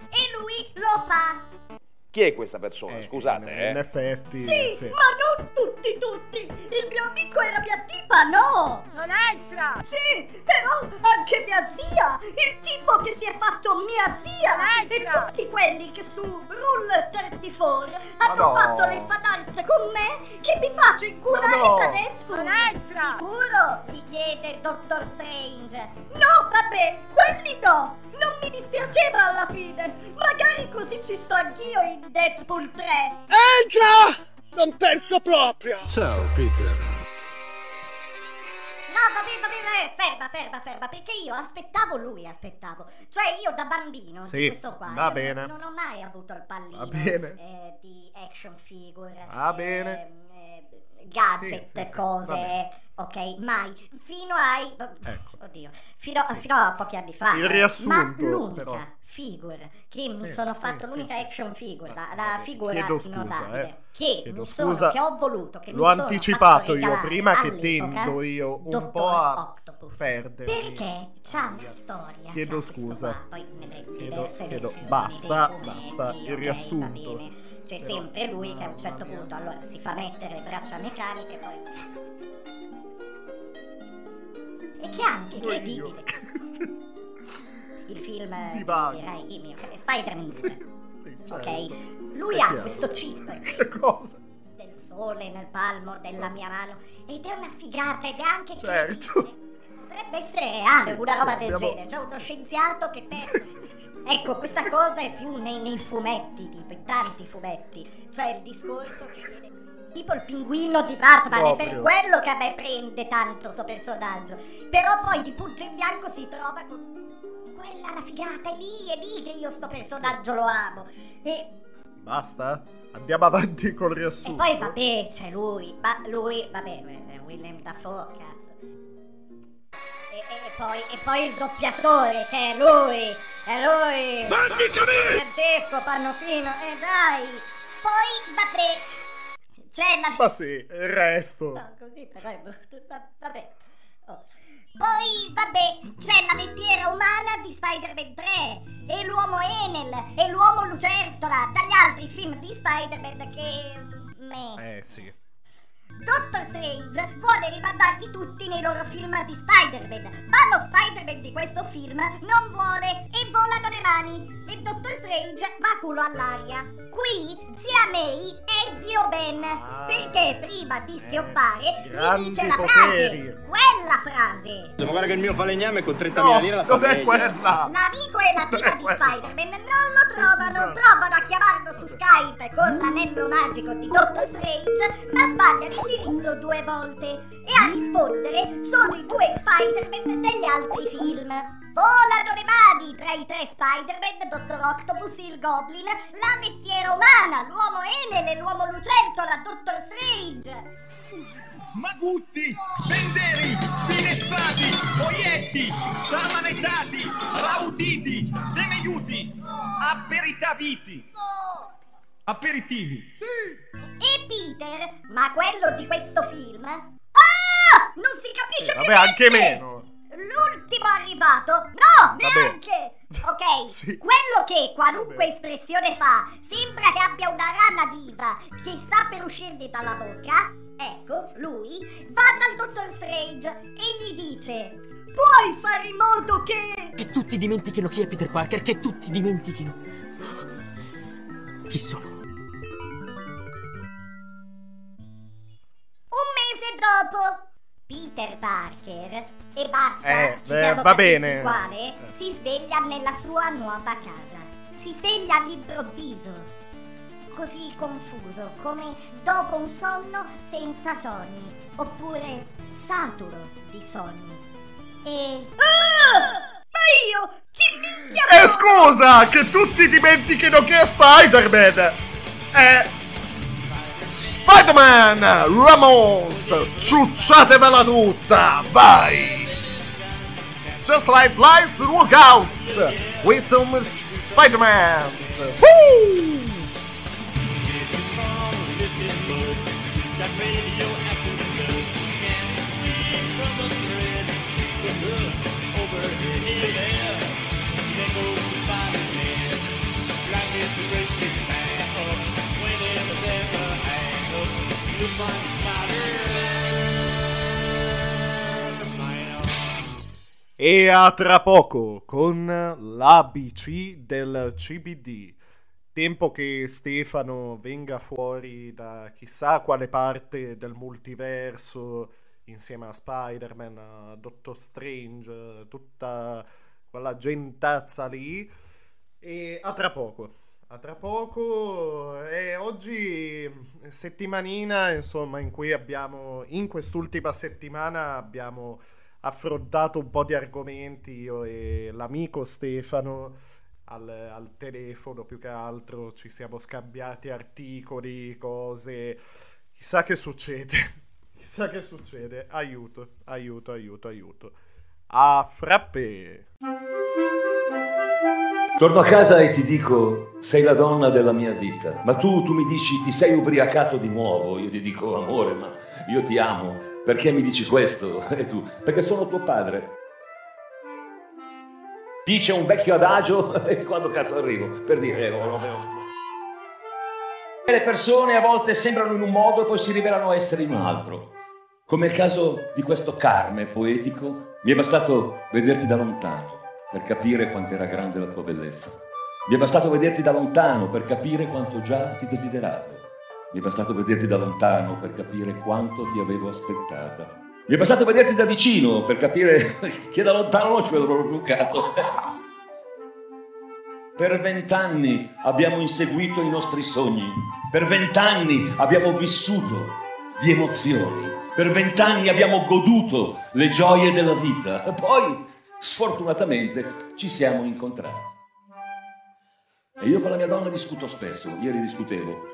e lui lo fa. Chi è questa persona? Eh, Scusate, in, eh. in effetti, Sì, sì. ma non tutti, tutti. Il mio amico e la mia tipa no. Non entra! Sì, però anche mia zia, il tipo che si è fatto mia zia e Entra! tutti quelli che su Rule 34 hanno no. fatto le fanate con me che mi faccio inculare Ma no. da entra! Sicuro? Gli chiede il Dottor Strange. No, vabbè, quelli no. Non mi dispiaceva alla fine. Magari così ci sto anch'io in Deadpool 3. Entra! Non perso proprio! Ciao Peter. No, vabbè, vabbè, vabbè, ferma, ferma, ferma, perché io aspettavo lui, aspettavo. Cioè io da bambino, Sì, questo qua, va bene. Non ho mai avuto il pallino Va bene. eh, di action figure. Va eh, bene. Gadget, Sì, sì, cose, ok? Mai. Fino ai... Ecco. Oddio. Fino, fino a pochi anni fa. Il riassunto, Ma l'unica però. figure che mi sono fatto, l'unica action figure, la, la figura chiedo scusa, eh. che Chiedo mi sono, scusa. che ho voluto, che mi L'ho anticipato io prima che tendo io un Dottor po' a Octopus. perdermi. Perché c'ha una storia. Chiedo scusa. qua, poi nelle Chiedo- chiedo- basta, basta, il riassunto. C'è Però- sempre lui che a un certo punto allora si fa mettere le braccia meccaniche e poi... E che è anche Sono io. credibile. Il film Divago. direi Spider-Man 2. Sì, certo. Ok? Lui È ha chiaro. questo chip Che cosa? del sole nel palmo della mia mano ed è una figata ed è anche Certo. Potrebbe essere reale Sì, una sì, roba del abbiamo- genere c'è uno scienziato che pensa ecco questa cosa è più nei, nei fumetti tipo in tanti fumetti cioè il discorso che viene tipo il pinguino di Batman è per Proprio. quello che a me prende tanto sto personaggio però poi di punto in bianco si trova con quella la figata è lì è lì che io sto personaggio lo amo e Basta? Andiamo avanti col e riassunto. poi vabbè, c'è lui, ma lui, vabbè, è Willem Dafoe, cazzo. E, e- poi, e poi il doppiatore, che è lui, è lui. Francesco Pannofino, e dai. Poi, vabbè, c'è la... Ma sì, il resto. No, così però è brutto, va- vabbè. Oh. Poi, vabbè, c'è la lettiera umana di Spider-Man 3 e l'uomo Enel e l'uomo Lucertola dagli altri film di Spider-Man che... me. Eh sì. Doctor Strange vuole rimandarli tutti nei loro film di Spider-Man, ma lo Spider-Man di questo film non vuole e volano le mani e Doctor Strange va culo all'aria. Qui zia May è zio Ben, perché prima di schioppare gli grandi dice la poteri. frase, quella frase. Ma guarda che il mio falegname con 30.000 No, lire la fa non è quella. L'amico e la tipa è di. Spider-Man non lo trovano, provano a chiamarlo su Skype con l'anello magico di Doctor Strange, ma sbaglia l'indirizzo due volte e a rispondere sono i due Spider-Man degli altri film. Volano le mani tra i tre Spider-Man, Dottor Octopus, il Goblin, la lettiera umana, l'uomo Enel e l'uomo Lucertola, Dottor Strange. Magutti, Benderi, Finestrati, Oietti, Samanettati, Rauditi, Semeiuti, Aperitaviti. Aperitivi. E Peter, ma quello di questo film? Ah! Non si capisce più Vabbè, anche niente! meno. L'ultimo arrivato? No, Vabbè. neanche! Ok, Sì. quello che qualunque espressione fa sembra che abbia una rana viva che sta per uscirgli dalla bocca. Ecco, lui va dal Dottor Strange e gli dice: Puoi fare in modo che. Che tutti dimentichino chi è Peter Parker, che tutti dimentichino chi sono. Mese dopo, Peter Parker, e basta, Eh, siamo va bene. quale, si sveglia nella sua nuova casa. Si sveglia all'improvviso, così confuso, come dopo un sonno senza sogni, oppure saturo di sogni. E... Ah! Ma io, chi minchia E sono? scusa, che tutti dimentichino che è Spider-Man. È Spider-Man Ramos. Ciucciatevela tutta, vai. Just like flies lookouts with some Spider-Man. Woo! E a tra poco con l'ABC del CBD. Tempo che Stefano venga fuori da chissà quale parte del multiverso insieme a Spider-Man, a Doctor Strange, tutta quella gentazza lì. E a tra poco. A tra poco. E oggi settimanina, insomma, in cui abbiamo, in quest'ultima settimana abbiamo affrontato un po' di argomenti io e l'amico Stefano al, al telefono più che altro ci siamo scambiati articoli, cose Chissà che succede. Chissà che succede. Aiuto, aiuto, aiuto, aiuto. A frappe. Torno a casa e ti dico, sei la donna della mia vita. Ma tu, tu mi dici, ti sei ubriacato di nuovo. Io ti dico, amore, ma io ti amo. Perché mi dici questo? E tu, perché sono tuo padre. Dice un vecchio adagio e quando cazzo arrivo? Per dire, oh, oh, oh. Le persone a volte sembrano in un modo e poi si rivelano essere in un altro. Come il caso di questo Carme poetico, mi è bastato vederti da lontano per capire quanto era grande la tua bellezza. Mi è bastato vederti da lontano per capire quanto già ti desideravo. Mi è bastato vederti da lontano per capire quanto ti avevo aspettata. Mi è bastato vederti da vicino per capire che da lontano non ci vedo proprio un cazzo. Per vent'anni abbiamo inseguito i nostri sogni. Per vent'anni abbiamo vissuto di emozioni. Per vent'anni abbiamo goduto le gioie della vita. Poi sfortunatamente ci siamo incontrati. E io con la mia donna discuto spesso, ieri discutevo.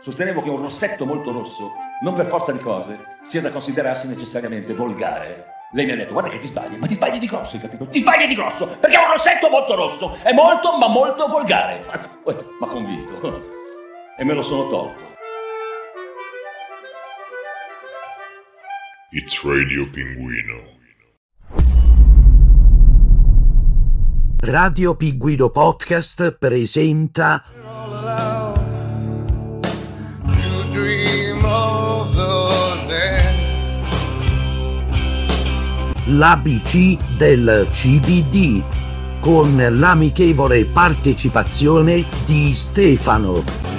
Sostenevo che un rossetto molto rosso, non per forza di cose, sia da considerarsi necessariamente volgare. Lei mi ha detto, guarda che ti sbagli, ma ti sbagli di grosso, capito? Ti sbagli di grosso, perché un rossetto molto rosso è molto, ma molto volgare. Ma convinto. E me lo sono tolto. It's Radio Pinguino. Radio Pinguino Podcast presenta l'ABC del CBD con l'amichevole partecipazione di Stefano.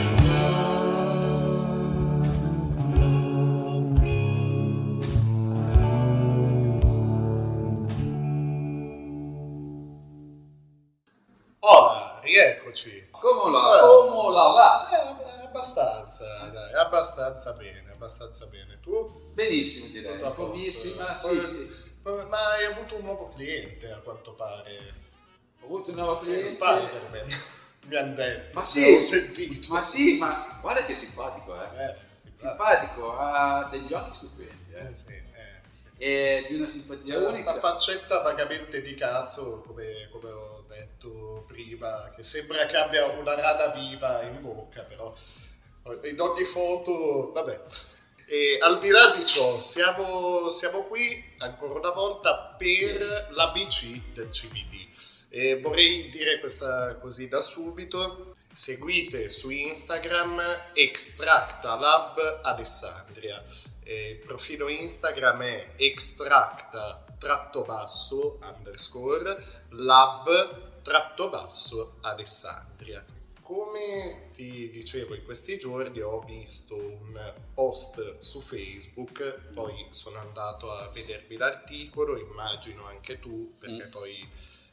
Abbastanza bene, abbastanza bene. Tu? Benissimo direi, Tutto a posto? buonissima, sì, Poi- sì. poi- Ma hai avuto un nuovo cliente, a quanto pare. Ho avuto un nuovo cliente. Eh, Spider-Man, mi hanno detto. Ma sì, ho sentito. ma sì, ma guarda che simpatico, eh. Eh, simpatico. Simpatico, ha degli occhi stupendi, eh. Eh, sì, eh, sì. E di una simpatia C'è unica. questa faccetta vagamente di cazzo, come, come ho detto prima, che sembra che abbia una rana viva in bocca, però in ogni foto, vabbè. E al di là di ciò, siamo, siamo qui ancora una volta per l'ABC del CBD. E vorrei dire questa così da subito. Seguite su Instagram Extractalab Alessandria. E il profilo Instagram è extracta tratto basso underscore lab tratto basso Alessandria. Come ti dicevo in questi giorni ho visto un post su Facebook, poi sono andato a vedermi l'articolo, immagino anche tu, perché poi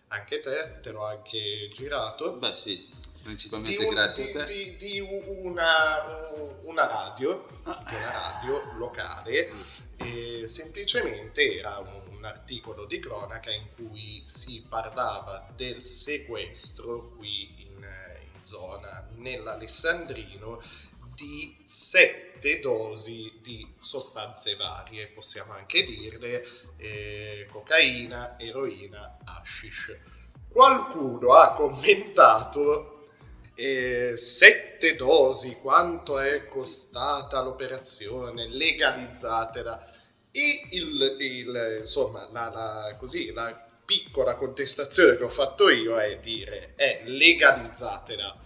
anche te te l'ho anche girato. Beh sì, Di, principalmente un- grazie di- a te. di- di una, una radio, di una radio locale, e semplicemente era un, articolo di cronaca in cui si parlava del sequestro qui zona, nell'Alessandrino, di sette dosi di sostanze varie, possiamo anche dirle, eh, cocaina, eroina, hashish. Qualcuno ha commentato eh, sette dosi, quanto è costata l'operazione, legalizzatela. E il, il- insomma, la, la- così, la piccola contestazione che ho fatto io è dire, è legalizzatela.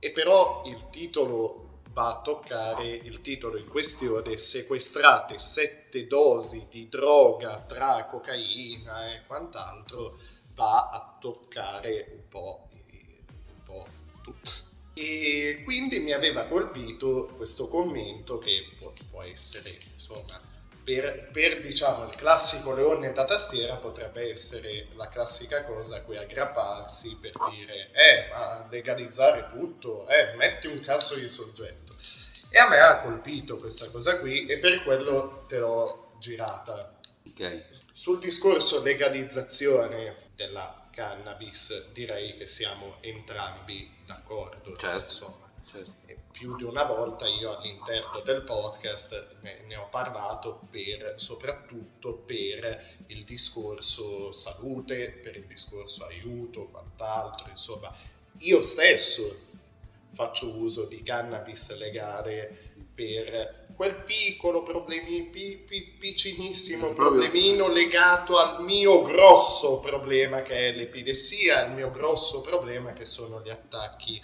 E però il titolo va a toccare, il titolo in questione, sequestrate sette dosi di droga tra cocaina e quant'altro, va a toccare un po', un po' tutto. E quindi mi aveva colpito questo commento che può, può essere, insomma, per, per, diciamo il classico leone da tastiera potrebbe essere la classica cosa a cui aggrapparsi per dire, eh, ma legalizzare tutto, eh, metti un cazzo di soggetto. E a me ha colpito questa cosa qui e per quello te l'ho girata. Ok. Sul discorso legalizzazione della cannabis direi che siamo entrambi d'accordo. Certo. Insomma. Certo. E più di una volta io all'interno del podcast ne, ne ho parlato per, soprattutto per il discorso salute, per il discorso aiuto, quant'altro, insomma, io stesso faccio uso di cannabis legale per quel piccolo problemi, pi, pi- piccinissimo problemino legato al mio grosso problema che è l'epilessia, al mio grosso problema che sono gli attacchi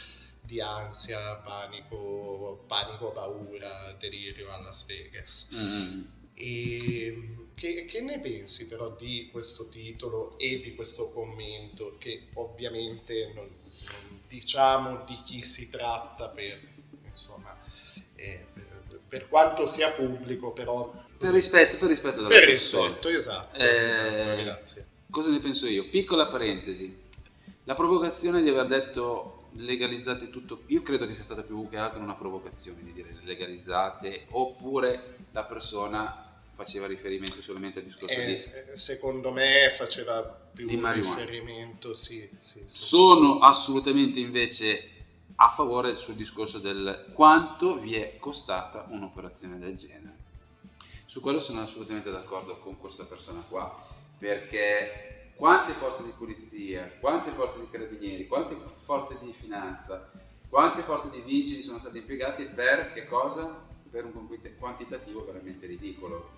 di ansia, panico, panico, paura, delirio a Las Vegas. Mm. E che, che ne pensi però di questo titolo e di questo commento che ovviamente non, non diciamo di chi si tratta per insomma eh, per, per quanto sia pubblico però Per rispetto, per rispetto per rispetto esatto, Eh, esatto, grazie Cosa ne penso io? Piccola parentesi. La provocazione di aver detto legalizzate tutto, io credo che sia stata più che altro una provocazione di dire legalizzate, oppure la persona faceva riferimento solamente al discorso Eh, di... se- secondo me faceva più Di marijuana. riferimento sì, sì, sì, sì. Sono assolutamente invece a favore sul discorso del quanto vi è costata un'operazione del genere. Su quello sono assolutamente d'accordo con questa persona qua, perché quante forze di polizia, quante forze di carabinieri, quante forze di finanza, quante forze di vigili sono state impiegate per che cosa? Per un quanti- quantitativo veramente ridicolo.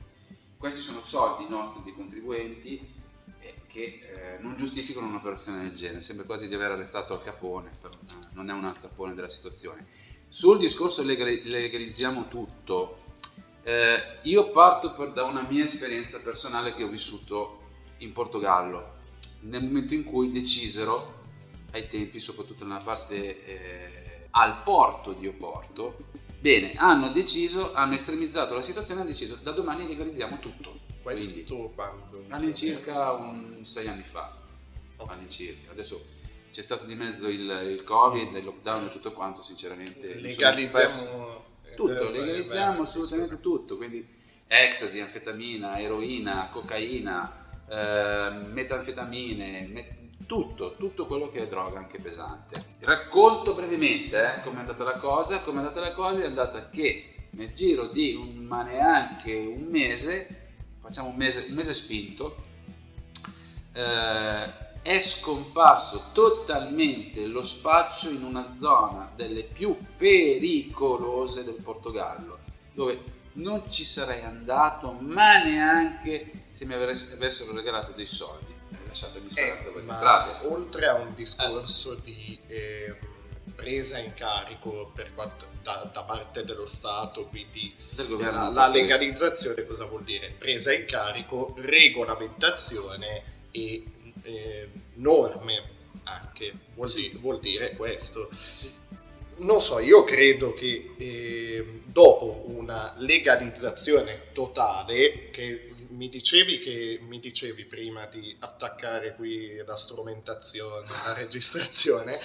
Questi sono soldi nostri di contribuenti eh, che eh, non giustificano un'operazione del genere. Sembra quasi di aver arrestato Al Capone, però no, non è un Al Capone della situazione. Sul discorso legali- legalizziamo tutto, eh, io parto per- da una mia esperienza personale che ho vissuto in Portogallo, nel momento in cui decisero, ai tempi, soprattutto nella parte eh, al porto di Oporto, bene, hanno deciso, hanno estremizzato la situazione, hanno deciso da domani legalizziamo tutto. Quindi, questo quando all'incirca un sei anni fa, all'incirca. Adesso c'è stato di mezzo il, il covid, il lockdown e tutto quanto, sinceramente. legalizziamo eh, tutto, eh, legalizziamo eh, assolutamente tutto, quindi ecstasy, anfetamina, eroina, cocaina, eh, metanfetamine, me- tutto, tutto quello che è droga anche pesante. Racconto brevemente eh, come è andata la cosa, come è andata la cosa è andata che nel giro di un, ma neanche un mese, facciamo un mese, un mese spinto, eh, è scomparso totalmente lo spaccio in una zona delle più pericolose del Portogallo, dove non ci sarei andato, ma neanche se mi avess- avessero regalato dei soldi. Eh, Lasciatemi speranza, voi ma oltre a un discorso di ehm, presa in carico per quanto, da, da parte dello Stato, quindi la, la legalizzazione cosa vuol dire? Presa in carico, regolamentazione e eh, norme anche, vuol, di- vuol dire questo. Non so, io credo che eh, dopo una legalizzazione totale, che mi dicevi che mi dicevi prima di attaccare qui la strumentazione, la registrazione,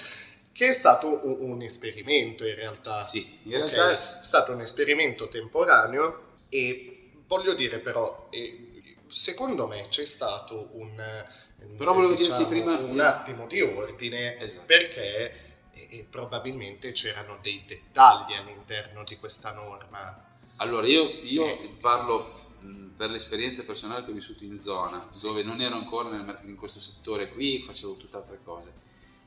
che è stato un, un esperimento in realtà. Sì, in Ok? realtà- È stato un esperimento temporaneo e voglio dire però, eh, secondo me c'è stato un, eh, Però dirti diciamo, prima- un attimo di ordine Esatto. perché eh, probabilmente c'erano dei dettagli all'interno di questa norma. Allora, io, io parlo per l'esperienza personale che ho vissuto in zona, dove non ero ancora nel in questo settore qui, facevo tutt'altre cose.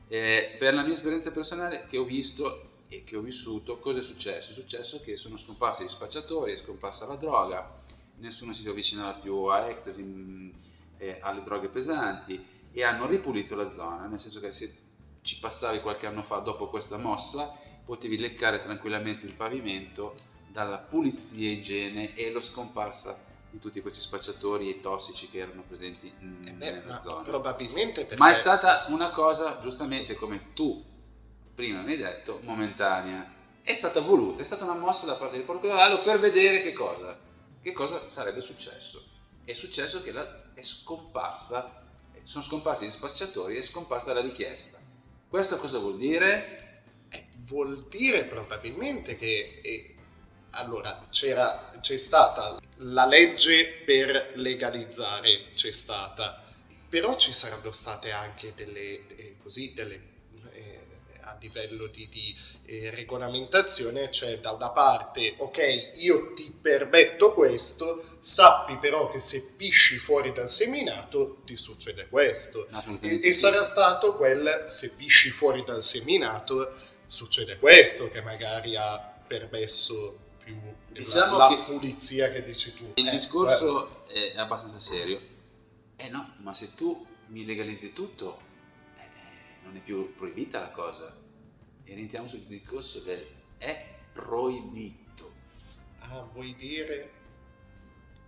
Eh, per la mia esperienza personale che ho visto e che ho vissuto, cosa è successo? È successo che sono scomparsi gli spacciatori, è scomparsa la droga, nessuno si avvicinava più a ecstasy, eh, alle droghe pesanti e hanno ripulito la zona, nel senso che se ci passavi qualche anno fa dopo questa mossa, potevi leccare tranquillamente il pavimento dalla pulizia e igiene e lo scomparsa di tutti questi spacciatori e tossici che erano presenti Eh, nella ma zona. probabilmente perché Ma è stata una cosa, giustamente come tu prima mi hai detto, momentanea. È stata voluta, è stata una mossa da parte del Portogallo per vedere che cosa, che cosa sarebbe successo. È successo che la- è scomparsa, sono scomparsi gli spacciatori, è scomparsa la richiesta. Questo cosa vuol dire? vuol dire probabilmente che eh, allora c'era c'è stata la legge per legalizzare c'è stata però ci saranno state anche delle eh, così delle eh, a livello di, di eh, regolamentazione c'è da una parte, ok, io ti permetto questo, sappi però che se pisci fuori dal seminato ti succede questo. E, e sarà stato quel se pisci fuori dal seminato succede questo che magari ha permesso più Diciamo la, che- la pulizia che dici tu. Il Eh, discorso è abbastanza serio. Eh no, ma se tu mi legalizzi tutto, eh, non è più proibita la cosa. E rientriamo sul discorso del è proibito. Ah, vuoi dire...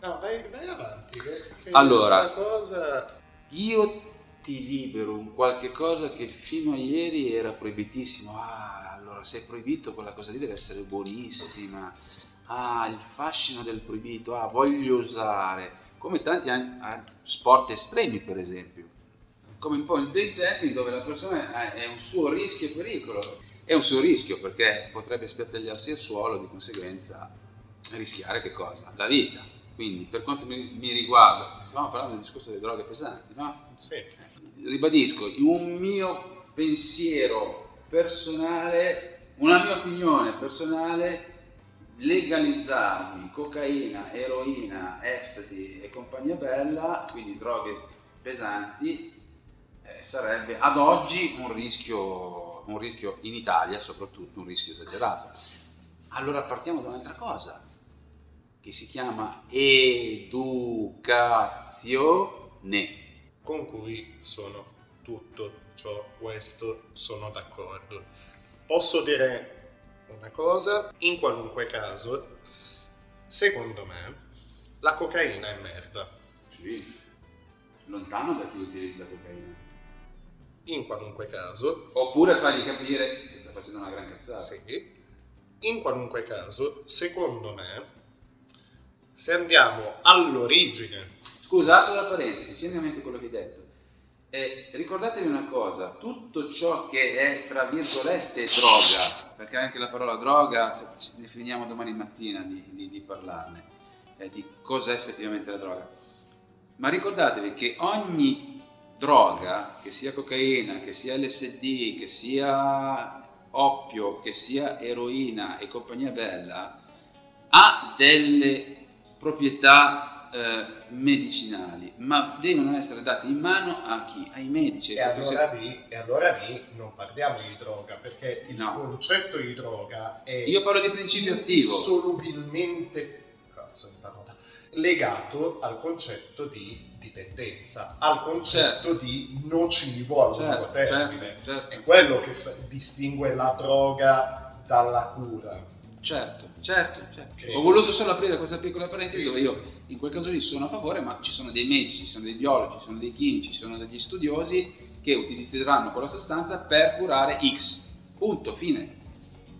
No, vai, vai avanti. Che, che Allora. cosa... Io ti libero un qualche cosa che fino a ieri era proibitissimo. Ah, allora se è proibito quella cosa lì deve essere buonissima. Ah, il fascino del proibito. Ah, voglio usare. Come tanti an- an- sport estremi, per esempio. Come un po' il jumping dove la persona ha- è un suo rischio e pericolo. È un suo rischio perché potrebbe spiattagliarsi al suolo, di conseguenza rischiare che cosa? La vita. Quindi per quanto mi, mi riguarda, stavamo parlando del discorso delle droghe pesanti, no? Sì. Ribadisco, un mio pensiero personale, una mia opinione personale, legalizzarmi cocaina, eroina, ecstasy e compagnia bella, quindi droghe pesanti, eh, sarebbe ad oggi un rischio, un rischio in Italia soprattutto, un rischio esagerato. Allora partiamo da un'altra cosa, che si chiama educazione. Con cui sono tutto ciò, questo, sono d'accordo. Posso dire una cosa, in qualunque caso, secondo me, la cocaina è merda. Sì, lontano da chi utilizza cocaina. In qualunque caso, Oppure fargli capire che sta facendo una gran cazzata. Sì. In qualunque caso, secondo me, se andiamo all'origine, Scusa, apro la parentesi, sia in mente quello che hai detto. Eh, ricordatevi una cosa, tutto ciò che è, tra virgolette, droga, perché anche la parola droga, ne finiamo domani mattina di, di- di parlarne, eh, di cosa è effettivamente la droga. Ma ricordatevi che ogni droga, che sia cocaina, che sia LSD, che sia oppio, che sia eroina e compagnia bella, ha delle proprietà eh, medicinali, ma devono essere date in mano a chi? Ai medici. e allora, professionisti. lì, e allora lì non parliamo di droga, perché il No. concetto di droga è Io parlo di principio attivo. cazzo parola, legato al concetto di dipendenza, al concetto di nocivo a lungo Certo, termine. certo, certo. È quello che fa- distingue la droga dalla cura. Certo, certo, certo. Ho voluto solo aprire questa piccola parentesi dove io in quel caso lì sono a favore, ma ci sono dei medici, ci sono dei biologi, ci sono dei chimici, ci sono degli studiosi che utilizzeranno quella sostanza per curare X. Punto, fine.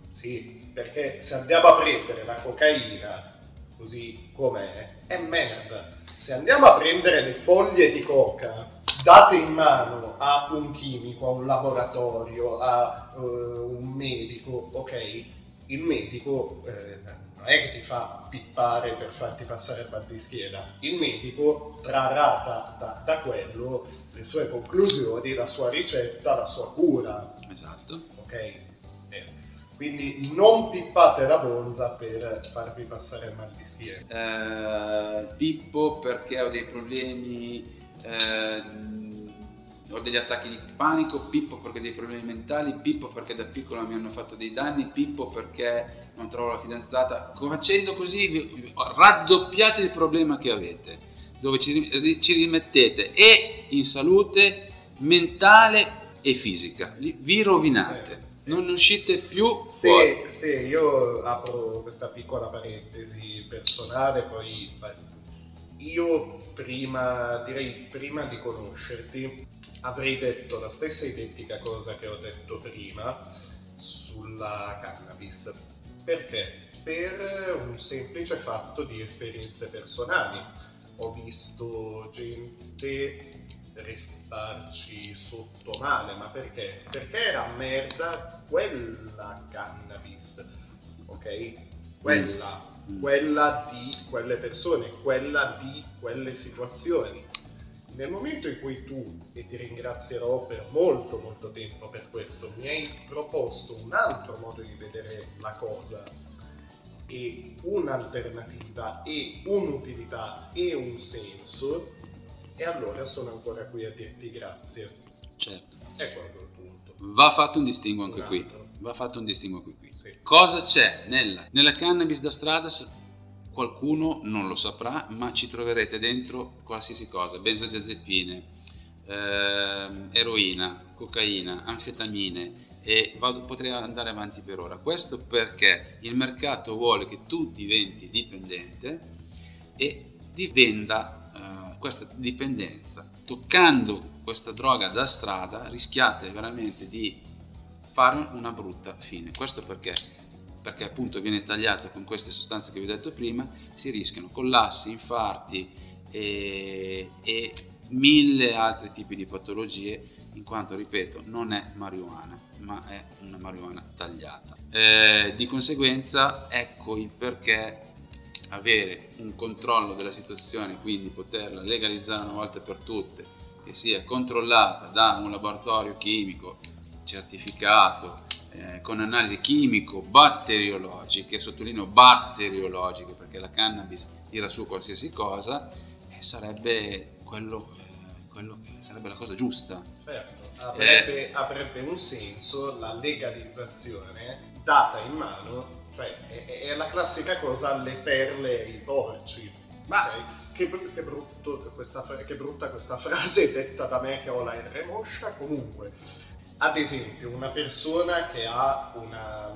Sì, perché se andiamo a prendere la cocaina così com'è, è merda. Se andiamo a prendere le foglie di coca date in mano a un chimico, a un laboratorio, a eh, un medico, ok, il medico eh, non è che ti fa pippare per farti passare il mal di schiena, il medico trarrà da, da- da quello le sue conclusioni, la sua ricetta, la sua cura. Esatto. Ok? Quindi non pippate la bonza per farvi passare il mal di schiena. Eh, Pippo perché ho dei problemi, eh, ho degli attacchi di panico, Pippo perché ho dei problemi mentali, Pippo perché da piccolo mi hanno fatto dei danni, Pippo perché non trovo la fidanzata. Facendo così raddoppiate il problema che avete, dove ci, ci rimettete e in salute mentale e fisica. Vi rovinate, non uscite più fuori. Se, se io apro questa piccola parentesi personale, poi io prima, direi prima di conoscerti, avrei detto la stessa identica cosa che ho detto prima sulla cannabis. Perché? Per un semplice fatto di esperienze personali. Ho visto gente restarci sotto male, ma perché? Perché era merda quella cannabis, ok? Quella, quella di quelle persone, quella di quelle situazioni. Nel momento in cui tu, e ti ringrazierò per molto molto tempo per questo, mi hai proposto un altro modo di vedere la cosa e un'alternativa e un'utilità e un senso, e allora sono ancora qui a dirti grazie. Certo. Quello il punto. Va fatto un distinguo anche Un qui. Va fatto un distinguo anche qui. Sì. Cosa c'è nella, nella cannabis da strada? Qualcuno non lo saprà, ma ci troverete dentro qualsiasi cosa: benzodiazepine, ehm, eroina, cocaina, anfetamine e vado- potrei andare avanti per ora. Questo perché il mercato vuole che tu diventi dipendente e divenda eh, questa dipendenza. Toccando questa droga da strada rischiate veramente di fare una brutta fine. Questo perché? Perché appunto viene tagliata con queste sostanze che vi ho detto prima, si rischiano collassi, infarti e, e mille altri tipi di patologie, in quanto, ripeto, non è marijuana, ma è una marijuana tagliata. Eh, di conseguenza, ecco il perché avere un controllo della situazione, quindi poterla legalizzare una volta per tutte, che sia controllata da un laboratorio chimico certificato, eh, con analisi chimico-batteriologiche, sottolineo batteriologiche perché la cannabis tira su qualsiasi cosa, eh, sarebbe quello, eh, quello che sarebbe la cosa giusta. Certo, avrebbe, avrebbe un senso la legalizzazione data in mano, cioè è, la classica cosa alle perle e ai porci. ok? Che, br- che brutto questa che brutta questa frase detta da me che ho la R moscia, comunque. Ad esempio, una persona che ha una,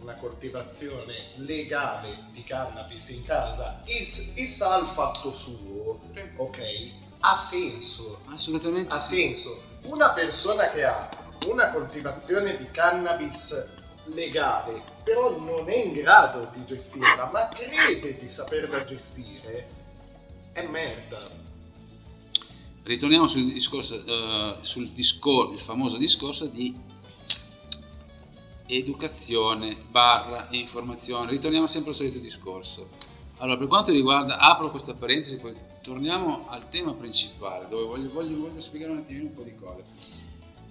una coltivazione legale di cannabis in casa e, e sa il fatto suo, ok? Ha senso. Assolutamente. Ha senso. Una persona che ha una coltivazione di cannabis legale, però non è in grado di gestirla, ma crede di saperla gestire, è merda. Ritorniamo sul discorso, eh, sul discor- il famoso discorso di educazione barra informazione. Ritorniamo sempre al solito discorso. Allora, per quanto riguarda, apro questa parentesi, poi torniamo al tema principale, dove voglio, voglio- voglio spiegare un attimino un po' di cose.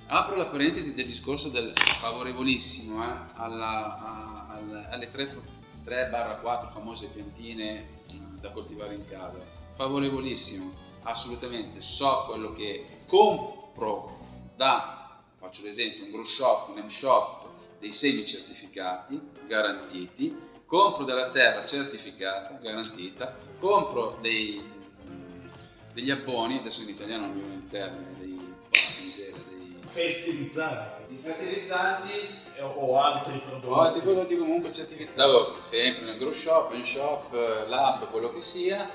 Apro la parentesi del discorso del favorevolissimo eh, alla- a- al- alle 3-4 famose piantine eh, da coltivare in casa. Favorevolissimo, assolutamente. So quello che compro da, faccio l'esempio, un grow shop, un M shop, dei semi certificati, garantiti, compro della terra certificata, garantita, compro dei, mm, degli abboni, adesso in italiano non mi viene il termine, dei, miseria, dei Fertilizzanti. di fertilizzanti o, o altri prodotti. o altri prodotti comunque certificati, Allora, sempre nel grow shop, in shop, eh, lab, quello che sia,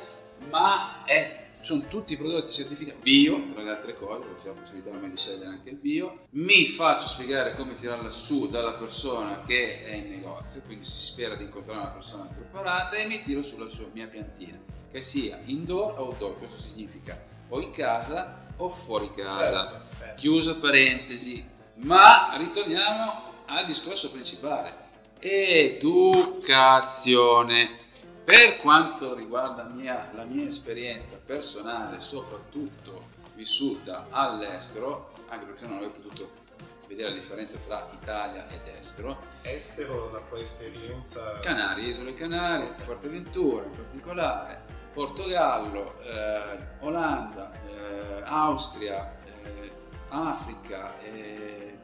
ma è- sono tutti prodotti certificati bio, tra le altre cose, perché c'è la possibilità ormai di scegliere anche il bio. Mi faccio spiegare come tirarla su dalla persona che è in negozio, quindi si spera di incontrare una persona preparata e mi tiro sulla sua mia piantina, che sia indoor o outdoor, questo significa o in casa o fuori casa. Certo, certo. Chiusa parentesi, ma ritorniamo al discorso principale. Educazione. Per quanto riguarda mia- la mia esperienza personale, soprattutto vissuta all'estero, anche perché se no non avrei potuto vedere la differenza tra Italia ed estero, Estero, la tua esperienza... Canarie, Isole Canarie, Forteventura in particolare, Portogallo, eh, Olanda, eh, Austria, eh, Africa e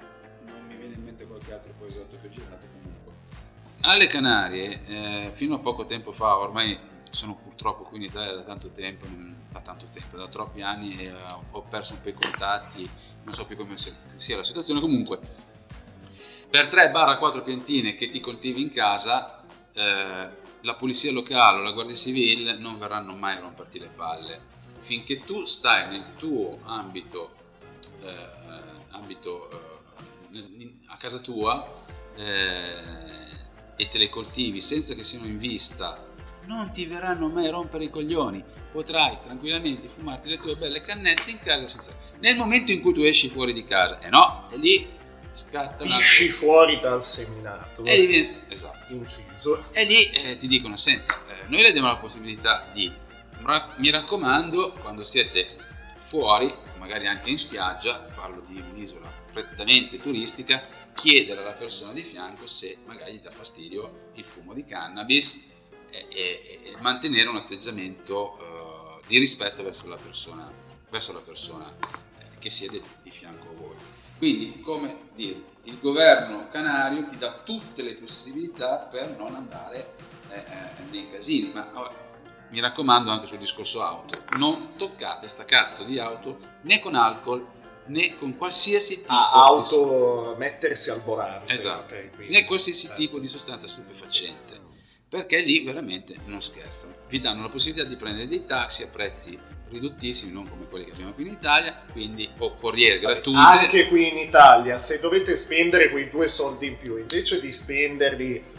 non mi viene in mente qualche altro paesotto che ho girato. Alle Canarie, eh, fino a poco tempo fa, ormai sono purtroppo qui in Italia da tanto tempo, non- da tanto tempo, da troppi anni e eh, ho perso un po' i contatti, non so più come sia la situazione, comunque per 3-4 piantine che ti coltivi in casa, eh, la polizia locale o la guardia civile non verranno mai a romperti le palle. Finché tu stai nel tuo ambito, eh, ambito eh, a casa tua eh, e te le coltivi senza che siano in vista, non ti verranno mai a rompere i coglioni. Potrai tranquillamente fumarti le tue belle cannette in casa senza... Nel momento in cui tu esci fuori di casa, e no, e lì scatta una... Esci fuori dal seminato. E lì esatto. Inciso. E lì eh, ti dicono, senti, eh, noi le diamo la possibilità di, mi raccomando, quando siete fuori, magari anche in spiaggia, parlo di un'isola prettamente turistica, chiedere alla persona di fianco se magari gli dà fastidio il fumo di cannabis e, e- e mantenere un atteggiamento eh, di rispetto verso la persona, verso la persona eh, che siede di fianco a voi. Quindi, come dirti, il governo canario ti dà tutte le possibilità per non andare eh, eh, nei casini, ma oh, mi raccomando anche sul discorso auto, non toccate sta cazzo di auto né con alcol né con qualsiasi tipo Ah, auto mettersi al volante. di esatto, ok, quindi- né qualsiasi tipo di sostanza stupefacente, perché lì veramente non scherzano. Vi danno la possibilità di prendere dei taxi a prezzi ridottissimi, non come quelli che abbiamo qui in Italia, quindi o corriere gratuite. Anche qui in Italia, se dovete spendere quei due soldi in più, invece di spenderli...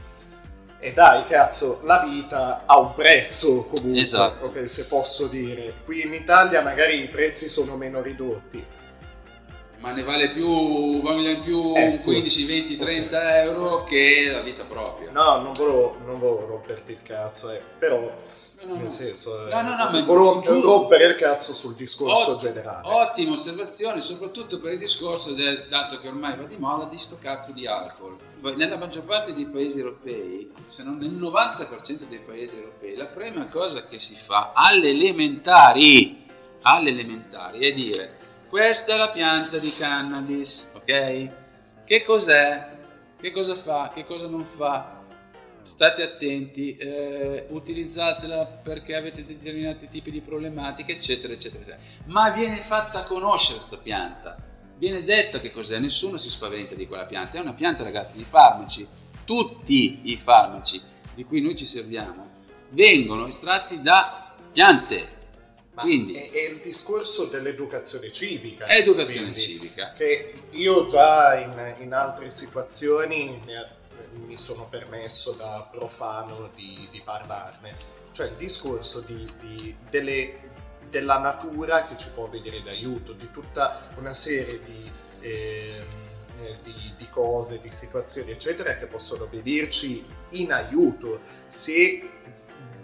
E dai, cazzo, la vita ha un prezzo comunque, Esatto. ok, se posso dire. Qui in Italia magari i prezzi sono meno ridotti. Ma ne vale più, vale in più Ecco. 15, 20, 30 euro che la vita propria. No, non volevo, non volevo romperti il cazzo, eh, però... no, nel no. senso, eh, No, no, no, ma volevo giù- rompere il cazzo sul discorso Ot- generale. Ottima osservazione, soprattutto per il discorso del dato che ormai va di moda di sto cazzo di alcol. Nella maggior parte dei paesi europei, se non nel 90% dei paesi europei, la prima cosa che si fa alle elementari, alle elementari è dire questa è la pianta di cannabis, ok? Che cos'è? Che cosa fa? Che cosa non fa? State attenti, eh, utilizzatela perché avete determinati tipi di problematiche, eccetera, eccetera, eccetera. Ma viene fatta conoscere questa pianta, viene detto che cos'è, nessuno si spaventa di quella pianta, è una pianta ragazzi di farmaci, tutti i farmaci di cui noi ci serviamo vengono estratti da piante, Ma quindi è, è il discorso dell'educazione civica. educazione quindi, civica. Che io già in, in altre situazioni mi, mi sono permesso da profano di, di parlarne. Cioè il discorso di, di- delle- della natura che ci può vedere d'aiuto, di tutta una serie di, ehm, eh, di- di cose, di situazioni, eccetera, che possono venirci in aiuto se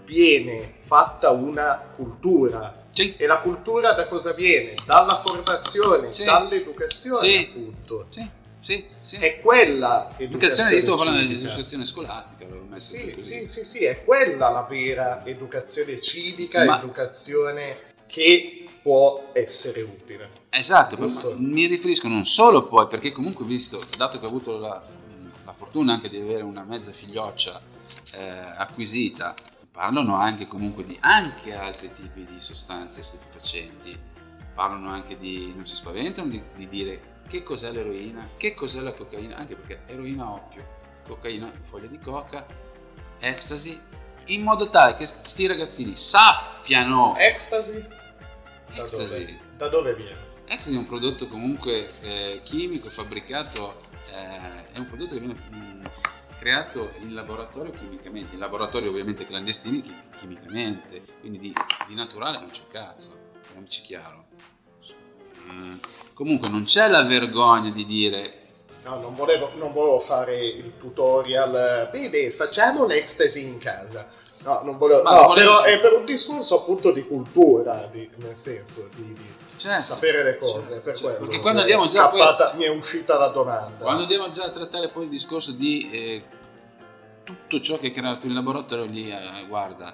viene fatta una cultura. E la cultura da cosa viene? Dalla formazione, Sì. dall'educazione, Sì. appunto. Sì, sì, sì. È quella Educazione, io sto parlando di civica. educazione scolastica, Sì, sì, sì, sì, è quella la vera educazione civica, Ma- educazione che può essere utile. Esatto, mi riferisco non solo poi, perché comunque visto, dato che ho avuto la, la fortuna anche di avere una mezza figlioccia eh, acquisita, parlano anche comunque di anche altri tipi di sostanze stupefacenti, parlano anche di, non si spaventano di, di dire che cos'è l'eroina, che cos'è la cocaina, anche perché eroina oppio, cocaina foglia di coca, ecstasy, in modo tale che sti ragazzini sappiano... Ecstasy? Da Ecstasy. dove, da dove viene? Ecstasy è un prodotto comunque eh, chimico, fabbricato, eh, è un prodotto che viene mm, creato in laboratorio chimicamente, in laboratorio ovviamente clandestini chi- chimicamente, quindi di, di naturale non c'è un cazzo, parliamoci chiaro. Mm, Comunque non c'è la vergogna di dire No, non volevo, non volevo fare il tutorial. Bene, facciamo l'ecstasy in casa. No, non volevo. Ma no, volevo- però è per un discorso appunto di cultura, di- nel senso di, di Certo, sapere le cose. certo, per certo, quello perché quando andiamo già poi- scappata- mi è uscita la domanda. Quando andiamo già a trattare poi il discorso di eh, tutto ciò che è creato in laboratorio lì, eh, guarda,